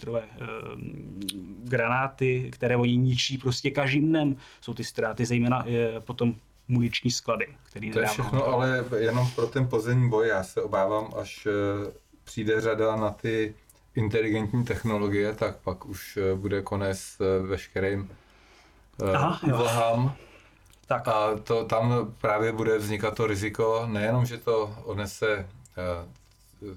granáty, které oni ničí prostě každým dnem. Jsou ty ztráty, zejména potom muniční sklady, který To je všechno, ale jenom pro ten pozemní boj. Já se obávám, až eh, přijde řada na ty inteligentní technologie, tak pak už bude konec veškerým Aha, vlhám. Tak. A to, tam právě bude vznikat to riziko, nejenom, že to odnese eh,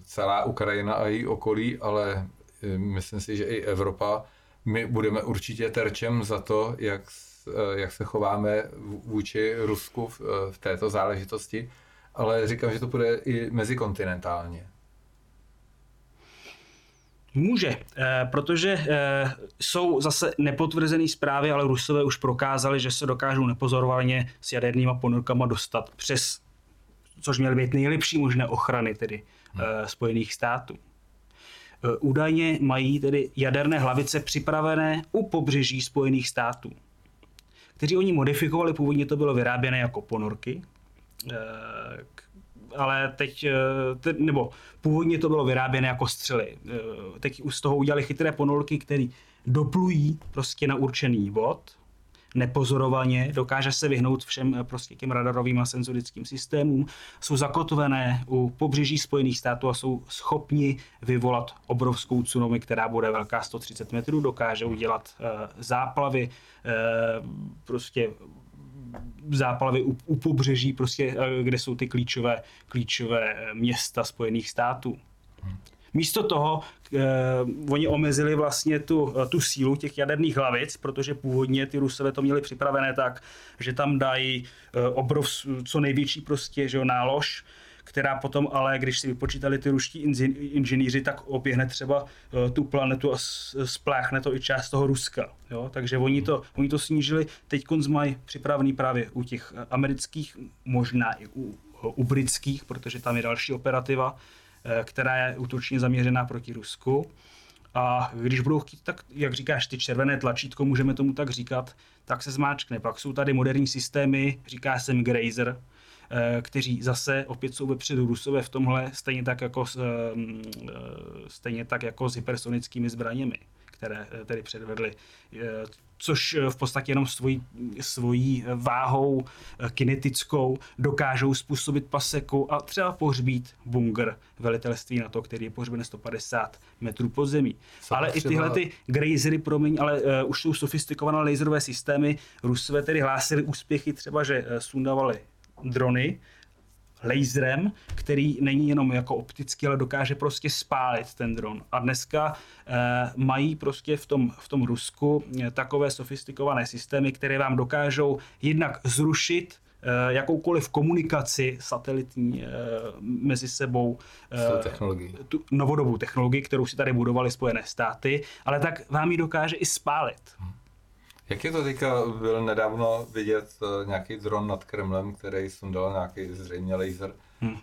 celá Ukrajina a její okolí, ale eh, myslím si, že i Evropa. My budeme určitě terčem za to, jak, eh, jak se chováme vůči Rusku v, v této záležitosti, ale říkám, že to bude i mezikontinentálně. Může, eh, protože eh, jsou zase nepotvrzené zprávy, ale Rusové už prokázali, že se dokážou nepozorovaně s jadernýma ponorkama dostat přes, což měly být nejlepší možné ochrany tedy hmm. Eh, Spojených států. Údajně mají tedy jaderné hlavice připravené u pobřeží Spojených států, kteří oni modifikovali, původně to bylo vyráběné jako ponorky, ale teď, eh, nebo původně to bylo vyráběné jako střely. Eh, teď už z toho udělali chytré ponorky, které doplují prostě na určený bod, nepozorovaně, dokáže se vyhnout všem eh, prostě těm radarovým a senzorickým systémům, jsou zakotvené u pobřeží Spojených států a jsou schopni vyvolat obrovskou tsunami, která bude velká 130 metrů, dokáže udělat uh, záplavy, uh, prostě záplavy u, u pobřeží, prostě, kde jsou ty klíčové, klíčové města Spojených států. Místo toho eh, oni omezili vlastně tu, tu sílu těch jaderných hlavic, protože původně ty Rusové to měli připravené tak, že tam dají eh, obrov, co největší prostě že jo, nálož, která potom ale, když si vypočítali ty ruští inženýři, tak oběhne třeba eh, tu planetu a spláchne to i část toho Ruska. Jo? Takže oni to, oni to snížili. Teď mají připravený právě u těch amerických, možná i u, u britských, protože tam je další operativa, Eh, která je útočně zaměřená proti Rusku. A když budou chtít, tak jak říkáš, ty červené tlačítko, můžeme tomu tak říkat, tak se zmáčkne. Pak jsou tady moderní systémy, říká se Grazer, eh, kteří zase opět jsou vepředu Rusové v tomhle, stejně tak jako s, eh, stejně tak jako s hypersonickými zbraněmi, které tedy předvedli což eh, v podstatě jenom svojí, svojí váhou eh, kinetickou dokážou způsobit paseku a třeba pohřbít bunger velitelství na to, který je pohřben 150 metrů pod zemí. Co ale třeba... i tyhle ty grazery, promiň, ale uh, už jsou sofistikované laserové systémy. Rusové tedy hlásili úspěchy třeba, že sundavali drony, laserem, který není jenom jako optický, ale dokáže prostě spálit ten dron. A dneska eh, mají prostě v tom, v tom Rusku eh, takové sofistikované systémy, které vám dokážou jednak zrušit eh, jakoukoliv komunikaci satelitní eh, mezi sebou, eh, tu novodobou technologii, kterou si tady budovali Spojené státy, ale tak vám ji dokáže i spálit. Hmm. Jak je to teďka, byl nedávno vidět uh, nějaký dron nad Kremlem, který sundal nějaký zřejmě laser. Hmm. Uh,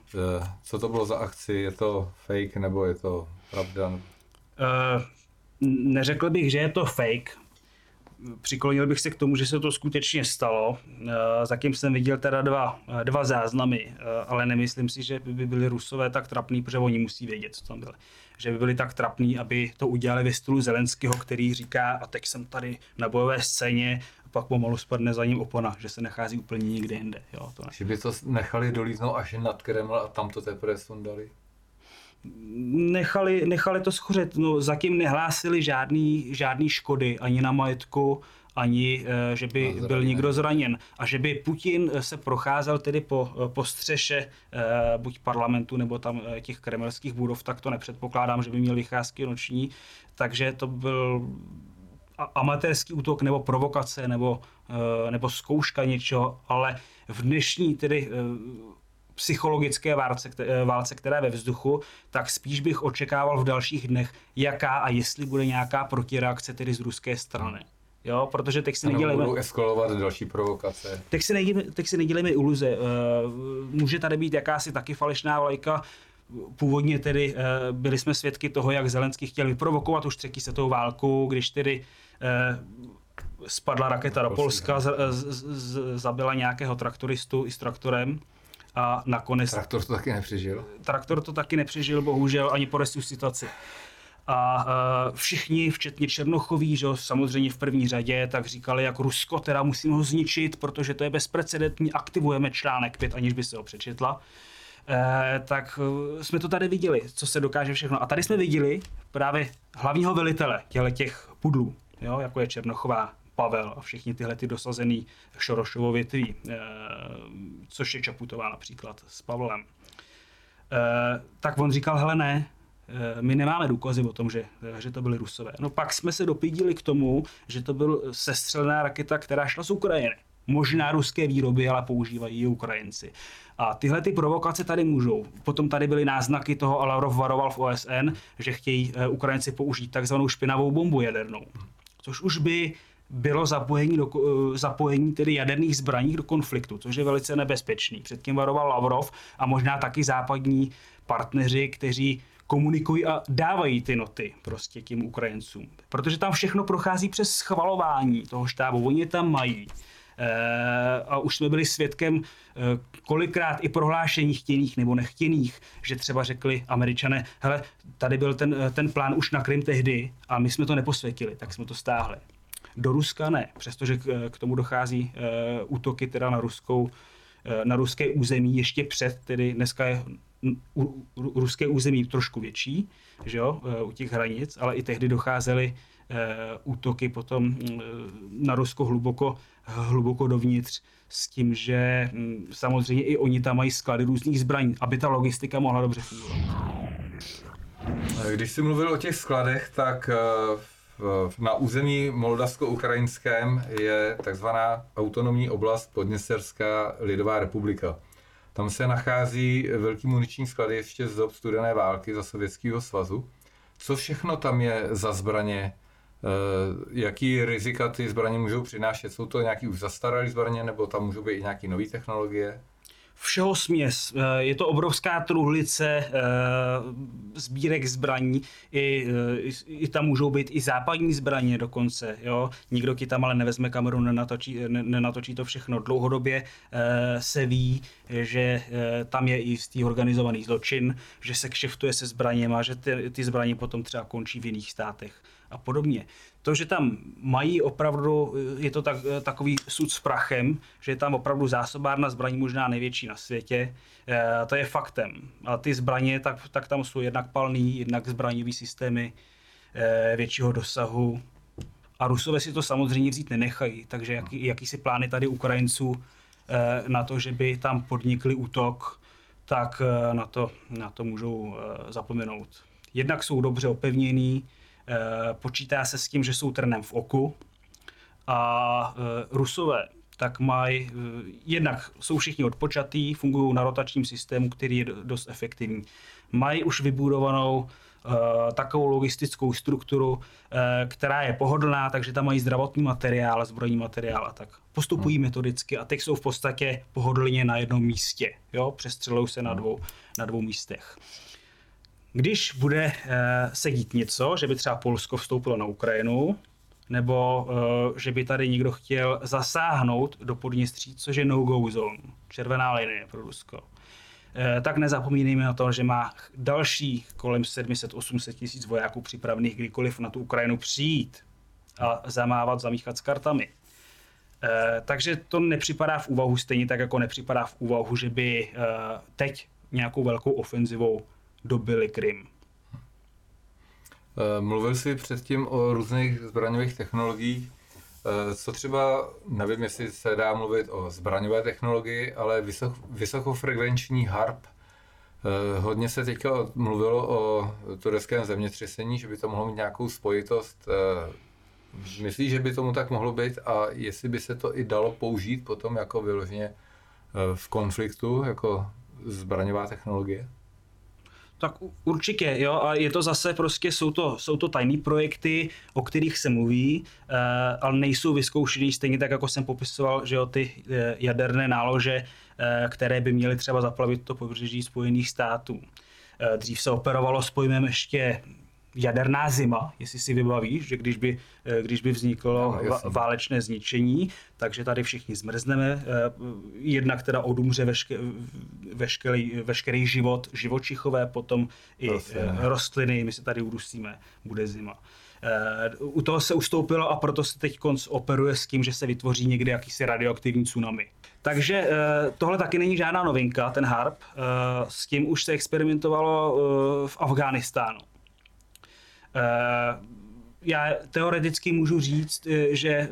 co to bylo za akci? Je to fake nebo je to pravda? Uh, neřekl bych, že je to fake. Přiklonil bych se k tomu, že se to skutečně stalo. Uh, zatím jsem viděl teda dva, dva záznamy, uh, ale nemyslím si, že by byli Rusové tak trapní, protože oni musí vědět, co tam byly že by byli tak trapní, aby to udělali ve stylu Zelenského, který říká, a teď jsem tady na bojové scéně, a pak pomalu spadne za ním opona, že se nachází úplně někde jinde. Jo, to ne. Že by to nechali dolíznout až nad Kreml a tam to teprve sundali? Nechali, nechali to schořet. No, zatím nehlásili žádný, žádný škody ani na majetku, ani eh, že by no, byl někdo zraněn. A že by Putin se procházel tedy po, eh, po střeše eh, buď parlamentu nebo tam těch kremelských budov, tak to nepředpokládám, že by měl vycházky noční. Takže to byl amatérský útok nebo provokace nebo, nebo zkouška něčeho, ale v dnešní tedy psychologické válce, válce, která je ve vzduchu, tak spíš bych očekával v dalších dnech, jaká a jestli bude nějaká protireakce tedy z ruské strany. Jo, protože teď si ano, nedělejme... Budou eskalovat další provokace. Teď si, nedělejme, teď si nedělejme iluze. Uh, může tady být jakási taky falešná vlajka, Původně tedy uh, byli jsme svědky toho, jak Zelenský chtěl vyprovokovat už třetí světovou válku, když tedy spadla raketa do Polska, z, z, z, zabila nějakého traktoristu i s traktorem a nakonec... Traktor to taky nepřežil? Traktor to taky nepřežil, bohužel, ani po resuscitaci. A uh, všichni, včetně Černochoví, že samozřejmě v první řadě, tak říkali, jak Rusko teda musíme ho zničit, protože to je bezprecedentní, aktivujeme článek 5, aniž by se ho přečetla. Eh, tak uh, jsme to tady viděli, co se dokáže všechno. A tady jsme viděli právě hlavního velitele těle těch pudlů, jo, jako je Černochová, Pavel a všichni tyhle ty dosazený Šorošovo větví, eh, což je Čaputová například s Pavlem. Eh, tak on říkal, hele ne, Eh, my nemáme důkazy o tom, že, že to byly Rusové. No pak jsme se dopídili k tomu, že to byl sestřelená raketa, která šla z Ukrajiny. Možná ruské výroby, ale používají ji Ukrajinci. A tyhle ty provokace tady můžou. Potom tady byly náznaky toho, a Lavrov varoval v OSN, že chtějí Ukrajinci použít takzvanou špinavou bombu jadernou. Což už by bylo zapojení, do, zapojení tedy jaderných zbraní do konfliktu, což je velice nebezpečný. Předtím varoval Lavrov a možná taky západní partneři, kteří komunikují a dávají ty noty prostě těm Ukrajincům. Protože tam všechno prochází přes schvalování toho štábu, oni tam mají. E, a už jsme byli svědkem e, kolikrát i prohlášení chtěných nebo nechtěných, že třeba řekli američané, hele, tady byl ten, eh, ten plán už na Krym tehdy a my jsme to neposvětili, tak jsme to stáhli. Do Ruska ne, přestože k, tomu dochází e, útoky teda na ruskou na ruské území ještě před, tedy dneska je ruské území trošku větší, že jo, e, u těch hranic, ale i tehdy docházely útoky potom e, na Rusko hluboko hluboko dovnitř s tím, že hm, samozřejmě i oni tam mají sklady různých zbraní, aby ta logistika mohla dobře fungovat. Když jsi mluvil o těch skladech, tak eh, na území moldavsko-ukrajinském je takzvaná autonomní oblast Podněsterská lidová republika. Tam se nachází velký muniční sklady ještě z dob studené války za Sovětského svazu. Co všechno tam je za zbraně? Eh, jaký rizika ty zbraně můžou přinášet? Jsou to nějaký už zastaralé zbraně, nebo tam můžou být i nějaké nové technologie? Všeho směs. Eh, je to obrovská truhlice eh, sbírek zbraní, I, eh, i, i tam můžou být i západní zbraně dokonce. Jo? Nikdo ti tam ale nevezme kameru, nenatočí, nenatočí to všechno. Dlouhodobě se ví, že tam je i jistý organizovaný zločin, že se kšeftuje se zbraněma, že ty, ty zbraně potom třeba končí v jiných státech a podobně. To, že tam mají opravdu, je to tak, takový sud s prachem, že je tam opravdu zásobárna zbraní možná největší na světě, eh, to je faktem. A ty zbraně, tak, tak tam jsou jednak palný, jednak zbraňový systémy eh, většího dosahu. A Rusové si to samozřejmě vzít nenechají, takže jaký, jaký si plány tady Ukrajinců eh, na to, že by tam podnikli útok, tak na to, na to můžou zapomenout. Jednak jsou dobře opevněný, Eh, počítá se s tím, že jsou trnem v oku a eh, Rusové tak mají, eh, jednak jsou všichni odpočatý, fungují na rotačním systému, který je dost efektivní. Mají už vybudovanou takovou logistickou strukturu, která je pohodlná, takže tam mají zdravotní materiál, zbrojní materiál a tak. Postupují hmm. metodicky a teď jsou v podstatě pohodlně na jednom místě. Jo? Přestřelují se na hmm. dvou, na dvou místech. Když bude uh, se dít něco, že by třeba Polsko vstoupilo na Ukrajinu, nebo uh, že by tady někdo chtěl zasáhnout do Podněstří, což je no-go zone, červená linie pro Rusko, uh, tak nezapomínejme na to, že má další kolem 700-800 tisíc vojáků připravených kdykoliv na tu Ukrajinu přijít a zamávat, zamíchat s kartami. Takže to nepřipadá v úvahu stejně tak, jako nepřipadá v úvahu, že by teď nějakou velkou ofenzivou dobili Krym. Eh, mluvil jsi předtím o různých zbraňových technologiích. Eh, co třeba, nevím, jestli se dá mluvit o zbraňové technologii, ale vysok, vysokofrekvenční HARP. Eh, hodně se teďka mluvilo o tureckém zemětřesení, že by to mohlo mít nějakou spojitost. Myslíš, že by tomu tak mohlo být a jestli by se to i dalo použít potom jako vyloženě v konfliktu, jako zbraňová technologie? Tak určitě, jo, a je to zase prostě, jsou to, jsou to tajné projekty, o kterých se mluví, uh, ale nejsou vyzkoušený stejně tak, jako jsem popisoval, že jo, ty uh, jaderné nálože, uh, které by měly třeba zaplavit to pobřeží Spojených států. Uh, dřív se operovalo s pojmem ještě jaderná zima, jestli si vybavíš, že když by, eh, když by vzniklo no, válečné zničení, takže tady všichni zmrzneme, eh, jednak teda odumře veške, veškerý, veškerý život, živočichové, potom i Rostliny. Eh, rostliny, my se tady udusíme, bude zima. U toho se ustoupilo a proto se teď konc operuje s tím, že se vytvoří někde jakýsi radioaktivní tsunami. Takže tohle taky není žádná novinka, ten HARP. S tím už se experimentovalo v Afghánistánu. Eh, já teoreticky můžu říct, eh, že, eh,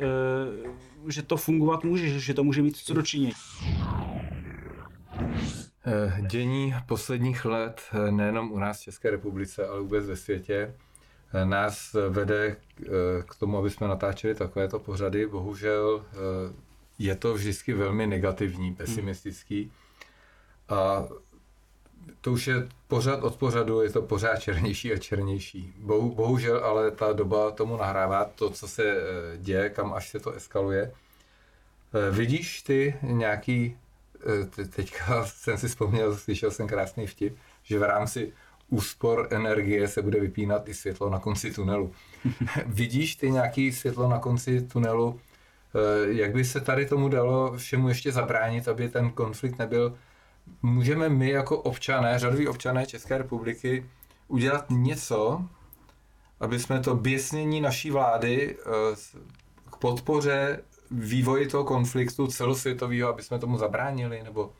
že to fungovat může, že to může mít co dočinění. Dění posledních let nejenom u nás v České republice, ale vůbec ve světě nás vede k tomu, aby jsme natáčeli takovéto pořady. Bohužel je to vždycky velmi negativní, pesimistický. A to už je pořád od pořadu, je to pořád černější a černější. Bohu, bohužel ale ta doba tomu nahrává to, co se eh, děje, kam až se to eskaluje. Eh, vidíš ty nějaký, eh, teďka *laughs* jsem si vzpomněl, slyšel jsem krásný vtip, že v rámci úspor energie se bude vypínat i světlo na konci tunelu. *laughs* Vidíš ty nějaký světlo na konci tunelu? Jak by se tady tomu dalo všemu ještě zabránit, aby ten konflikt nebyl můžeme my jako občané, řadoví občané České republiky udělat něco, aby jsme to běsnění naší vlády eh, k podpoře vývoji toho konfliktu celosvětového, aby jsme tomu zabránili, nebo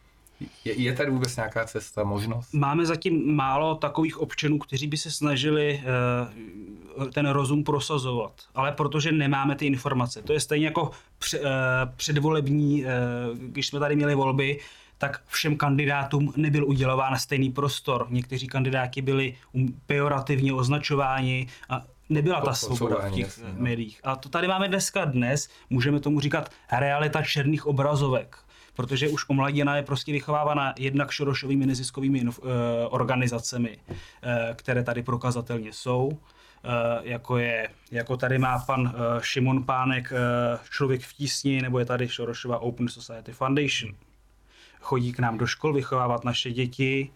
Je, je tady vůbec nějaká cesta, možnost? Máme zatím málo takových občanů, kteří by se snažili uh, ten rozum prosazovat, ale protože nemáme ty informace. To je stejně jako uh, předvolební, když jsme tady měli volby, tak všem kandidátům nebyl udělován stejný prostor. Někteří kandidáti byli um, pejorativně označováni a nebyla ta svoboda v těch jasně, no. médiích. A to tady máme dneska dnes, můžeme tomu říkat realita černých obrazovek protože už omladina je prostě vychovávána jednak šorošovými neziskovými uh, organizacemi, uh, které tady prokazatelně jsou. Uh, jako, je, jako tady má pan Šimon Pánek Člověk v tísni, nebo je tady Šorošova Open Society Foundation. Chodí k nám do škol vychovávat naše děti,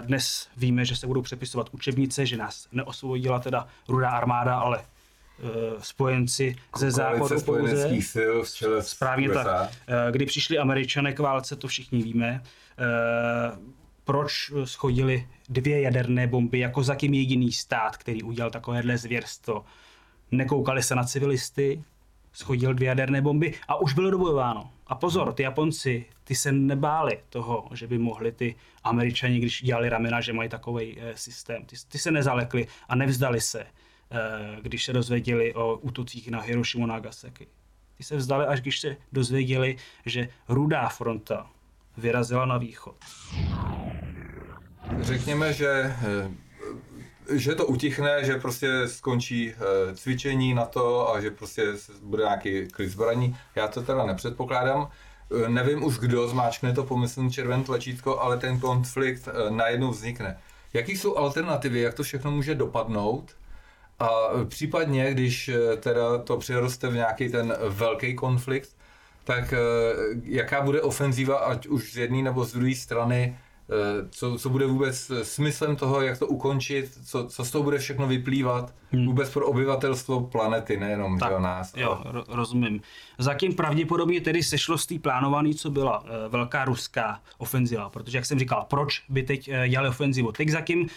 dnes víme, že se budou přepisovat učebnice, že nás neosvobodila teda rudá armáda, ale Eh, spojenci ze západu pouze. sil v Správně USA. tak. Eh, kdy přišli američané k válce, to všichni víme. Eh, proč schodili dvě jaderné bomby jako zatím jediný stát, který udělal takovéhle zvěrstvo? Nekoukali se na civilisty, schodil dvě jaderné bomby a už bylo dobojováno. A pozor, ty Japonci, ty se nebáli toho, že by mohli ty Američani, když dělali ramena, že mají takový systém. Ty, ty se nezalekli a nevzdali se. Eh, když se dozvěděli o útocích na Hirošimu Nagasaki. Ty se vzdali, až když se dozvěděli, že rudá fronta vyrazila na východ. Řekněme, že eh, že to utichne, že prostě skončí eh, cvičení na to a že prostě bude nějaký klid zbraní. Já to teda nepředpokládám. Nevím už kdo zmáčkne to pomyslný červené tlačítko, ale ten konflikt najednou vznikne. Jaký jsou alternativy, jak to všechno může dopadnout? A případně, když eh, teda to přeroste v nějaký ten velký konflikt, tak eh, jaká bude ofenzíva, ať už z jedné nebo z druhé strany, Eh, co, co bude vůbec smyslem toho, jak to ukončit, co, co z toho bude všechno vyplývat hmm. vůbec pro obyvatelstvo planety, nejenom tak, nás. Jo, ale... rozumím. Zatím pravděpodobně tedy sešlo z té plánovaný, co byla e, velká ruská ofenziva, protože jak jsem říkal, proč by teď e, dělali ofenzivu? Teď zatím e,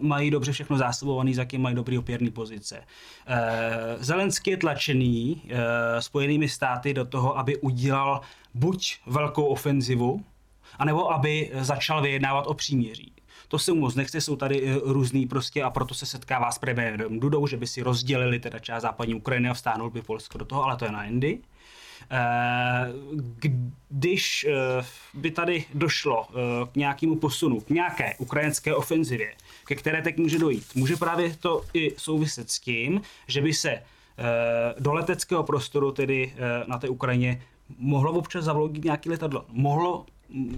mají dobře všechno zásobovaný, zatím mají dobrý opěrný pozice. E, Zelenský je tlačený e, spojenými státy do toho, aby udělal buď velkou ofenzivu, anebo aby začal vyjednávat o příměří. To se moc nechce, jsou tady eh, různý prostě a proto se setkává s premiérem Dudou, že by si rozdělili teda část západní Ukrajiny a vstáhnul by Polsko do toho, ale to je na Indy. Eh, když eh, by tady došlo k nějakému posunu, k nějaké ukrajinské ofenzivě, ke které teď může dojít, může právě to i souviset s tím, že by se do leteckého prostoru, tedy na té Ukrajině, mohlo občas zavlogit nějaký letadlo. Mohlo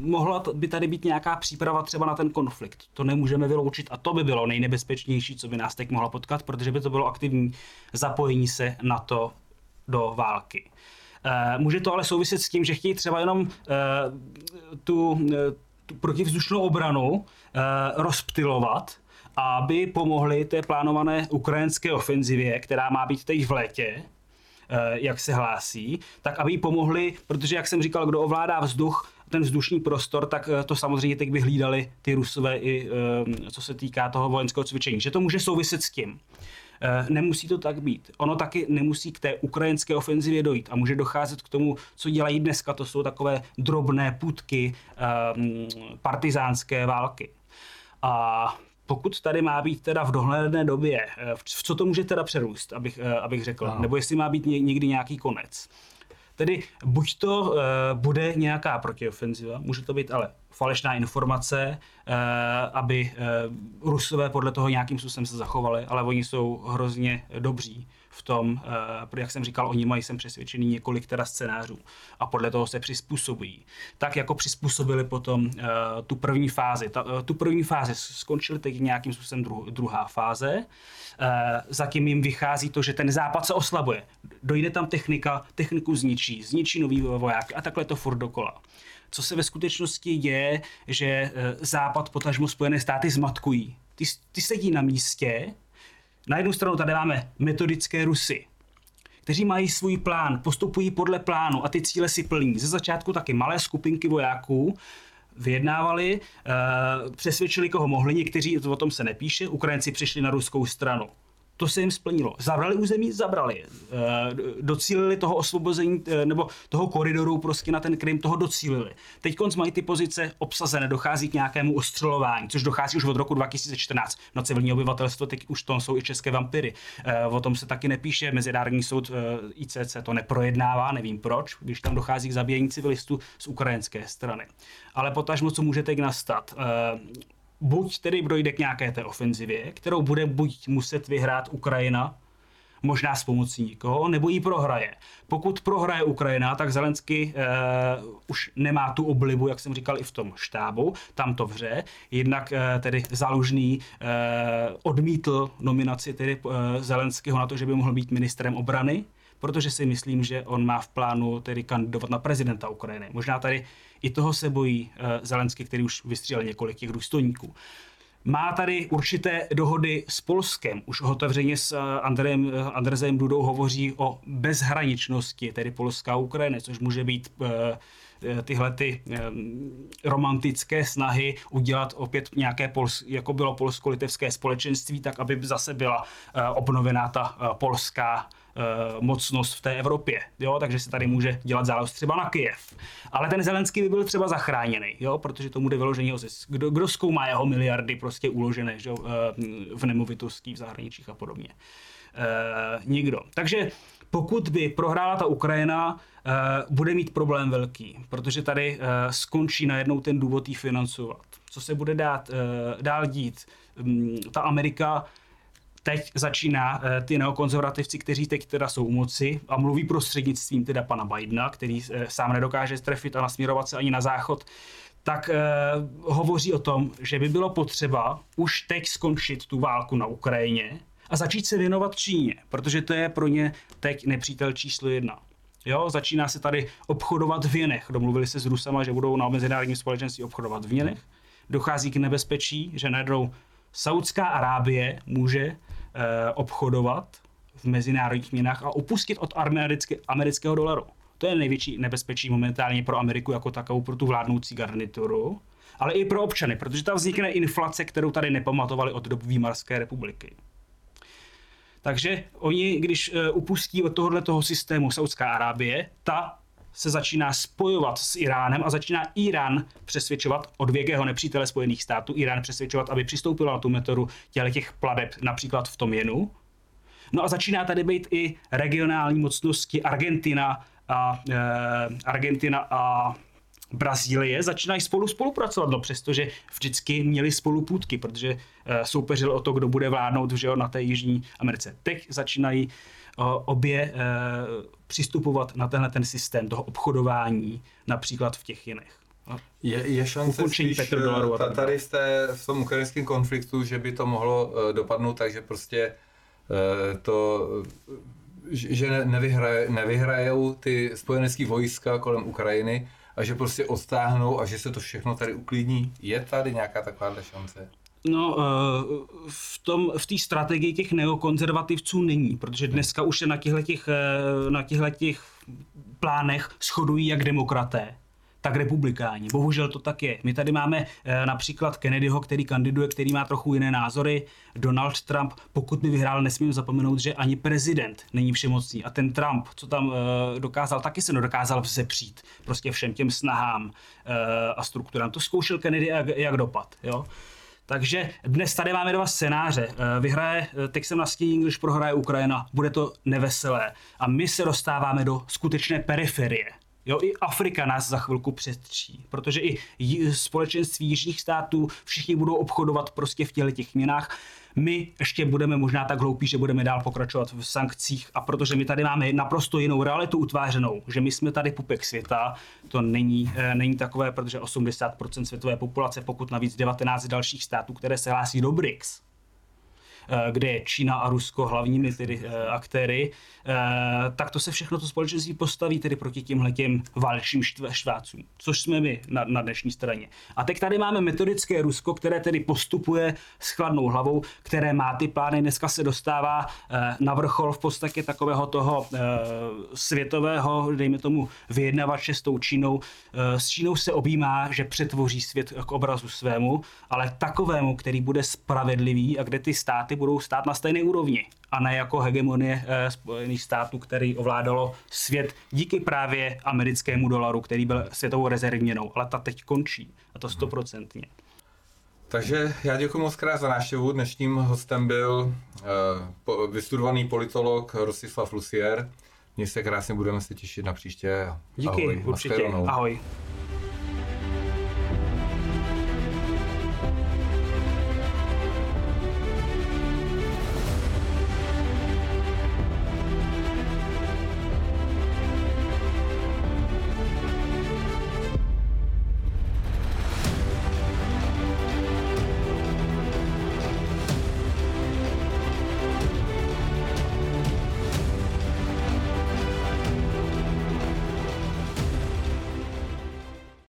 mohla by tady být nějaká příprava třeba na ten konflikt. To nemůžeme vyloučit a to by bylo nejnebezpečnější, co by nás teď mohlo potkat, protože by to bylo aktivní zapojení se na to do války. Eh, může to ale souviset s tím, že chtějí třeba jenom eh, tu, eh, tu protivzdušnou obranu rozptilovat, aby pomohli té plánované ukrajinské ofenzivě, která má být teď v létě, jak se hlásí, tak aby jí pomohli, protože jak jsem říkal, kdo ovládá vzduch, ten vzdušný prostor, tak eh, to samozřejmě teď vyhlídali ty Rusové i eh, co se týká toho vojenského cvičení. Že to může souviset s tím. Eh, nemusí to tak být. Ono taky nemusí k té ukrajinské ofenzivě dojít a může docházet k tomu, co dělají dneska. To jsou takové drobné putky partizánské války. A pokud tady má být teda v dohledné době, v co to může teda přerůst, abych, abych řekl, no. nebo jestli má být někdy nějaký konec. Tedy buď to uh, bude nějaká protiofenziva, může to být ale falešná informace, uh, aby uh, Rusové podle toho nějakým způsobem se zachovali, ale oni jsou hrozně dobří v tom, uh, jak jsem říkal, oni mají, jsem přesvědčený, několik teda scénářů a podle toho se přizpůsobují. Tak jako přizpůsobili potom uh, tu první fázi. Ta, uh, tu první fázi skončili teď nějakým způsobem dru, druhá fáze. Uh, zatím jim vychází to, že ten západ se oslabuje. Dojde tam technika, techniku zničí, zničí nový vojáky a takhle to furt dokola. Co se ve skutečnosti děje, že Západ, potažmo Spojené státy zmatkují. Ty, ty sedí na místě, na jednu stranu tady máme metodické Rusy, kteří mají svůj plán, postupují podle plánu a ty cíle si plní. Ze začátku taky malé skupinky vojáků vyjednávali, uh, přesvědčili, koho mohli, někteří, o tom se nepíše, Ukrajinci přišli na ruskou stranu. To se jim splnilo. Zabrali území, zabrali. Docílili toho osvobození, nebo toho koridoru prostě na ten Krym, toho docílili. Teď konc mají ty pozice obsazené, dochází k nějakému ostřelování, což dochází už od roku 2014. No civilní obyvatelstvo, teď už to jsou i české vampyry. O tom se taky nepíše, Mezinárodní soud ICC to neprojednává, nevím proč, když tam dochází k zabíjení civilistů z ukrajinské strany. Ale potažmo, co může teď nastat? Buď tedy dojde k nějaké té ofenzivě, kterou bude buď muset vyhrát Ukrajina, možná s pomocí někoho, nebo ji prohraje. Pokud prohraje Ukrajina, tak Zelensky eh, už nemá tu oblibu, jak jsem říkal i v tom štábu, tam to vře. Jednak eh, tedy Zalužný eh, odmítl nominaci tedy eh, Zelenského na to, že by mohl být ministrem obrany, protože si myslím, že on má v plánu tedy kandidovat na prezidenta Ukrajiny. Možná tady i toho se bojí uh, Zelensky, který už vystřílel několik těch důstojníků. Má tady určité dohody s Polskem. Už otevřeně s eh, Andrejem, eh, Andrejem Dudou hovoří o bezhraničnosti, tedy Polska a Ukrajiny, což může být tyhle ty romantické snahy udělat opět nějaké, Pols, jako bylo polsko-litevské společenství, tak aby zase byla obnovená ta polská mocnost v té Evropě, jo, takže se tady může dělat záležitost třeba na Kyjev. Ale ten Zelenský by byl třeba zachráněný, jo, protože tomu jde vyložení o zisk. Kdo, kdo zkoumá jeho miliardy prostě uložené že, uh, v nemovitosti, v zahraničích a podobně? Uh, nikdo. Takže pokud by prohrála ta Ukrajina, bude mít problém velký, protože tady skončí najednou ten důvod jí financovat. Co se bude dát dál dít? Um, ta Amerika teď začíná eh, ty neokonzervativci, kteří teď teda jsou u moci a mluví prostřednictvím teda pana Bidena, který eh, sám nedokáže strefit a nasměrovat se ani na záchod, tak eh, hovoří o tom, že by bylo potřeba už teď skončit tu válku na Ukrajině a začít se věnovat Číně, protože to je pro ně teď nepřítel číslo jedna. Jo, začíná se tady obchodovat v jenech. Domluvili se s Rusama, že budou na mezinárodním společenství obchodovat v jenech. Dochází k nebezpečí, že najednou Saudská Arábie může obchodovat v mezinárodních měnách a opustit od americké, amerického dolaru. To je největší nebezpečí momentálně pro Ameriku jako takovou, pro tu vládnoucí garnituru, ale i pro občany, protože tam vznikne inflace, kterou tady nepamatovali od dob Výmarské republiky. Takže oni, když eh, upustí od tohohle toho systému Saudská Arábie, ta se začíná spojovat s Iránem a začíná Irán přesvědčovat od věkého nepřítele Spojených států, Irán přesvědčovat, aby přistoupila na tu metodu těch pladeb například v tom jenu. No a začíná tady být i regionální mocnosti Argentina a, e, Argentina a Brazílie začínají spolu spolupracovat, no přestože vždycky měli spolu půdky, protože e, soupeřili o to, kdo bude vládnout že jo, na té Jižní Americe. Teď začínají obě eh, přistupovat na tenhle ten systém toho obchodování, například v těch jinech. Je, je šance spíš eh, tady v, té, v tom ukrajinském konfliktu, že by to mohlo dopadnout tak, že prostě to, že nevyhraje, nevyhrajou ty spojenecké vojska kolem Ukrajiny a že prostě odtáhnou a že se to všechno tady uklidní. Je tady nějaká taková šance? No, eh, v tom, v té strategii těch neokonzervativců není, protože dneska už se na těchto těch, eh, na těch plánech shodují jak demokraté, tak republikáni. Bohužel to tak je. My tady máme e, například Kennedyho, který kandiduje, který má trochu jiné názory. Donald Trump, pokud by vyhrál, nesmím zapomenout, že ani prezident není všemocný. A ten Trump, co tam dokázal, taky se nedokázal vzepřít prostě všem těm snahám a strukturám. To zkoušel Kennedy, jak, jak dopad. Jo? Takže dnes tady máme dva scénáře. Eh, vyhraje, eh, teď jsem nastíní, když prohraje Ukrajina, bude to neveselé. A my se dostáváme do skutečné periferie. Jo, i Afrika nás za chvilku přetří, protože i společenství jižních států všichni budou obchodovat prostě v těchto těch měnách. My ještě budeme možná tak hloupí, že budeme dál pokračovat v sankcích a protože my tady máme naprosto jinou realitu utvářenou, že my jsme tady pupek světa, to není, e, není takové, protože 80% světové populace, pokud navíc 19 dalších států, které se hlásí do BRICS, Eh, kde je Čína a Rusko hlavními tedy eh, aktéry, eh, tak to se všechno to společenství postaví tedy proti těmhle těm válčím štvácům, což jsme my na, na dnešní straně. A teď tady máme metodické Rusko, které tedy postupuje s chladnou hlavou, které má ty plány, dneska se dostává na vrchol v podstatě takového toho světového, dejme tomu, vyjednavače s tou Čínou. S Čínou se objímá, že přetvoří svět k obrazu svému, ale takovému, který bude spravedlivý a kde ty státy státy budou stát na stejné úrovni a ne jako hegemonie eh, Spojených států, který ovládalo svět díky právě americkému dolaru, který byl světovou rezervněnou, ale ta teď končí a to stoprocentně. Takže já děkuji moc krát za návštěvu. Dnešním hostem byl uh, vystudovaný politolog Rosislav Lusier. Měj se krásně, budeme se těšit na příště. Díky, Ahoj, určitě. Ahoj.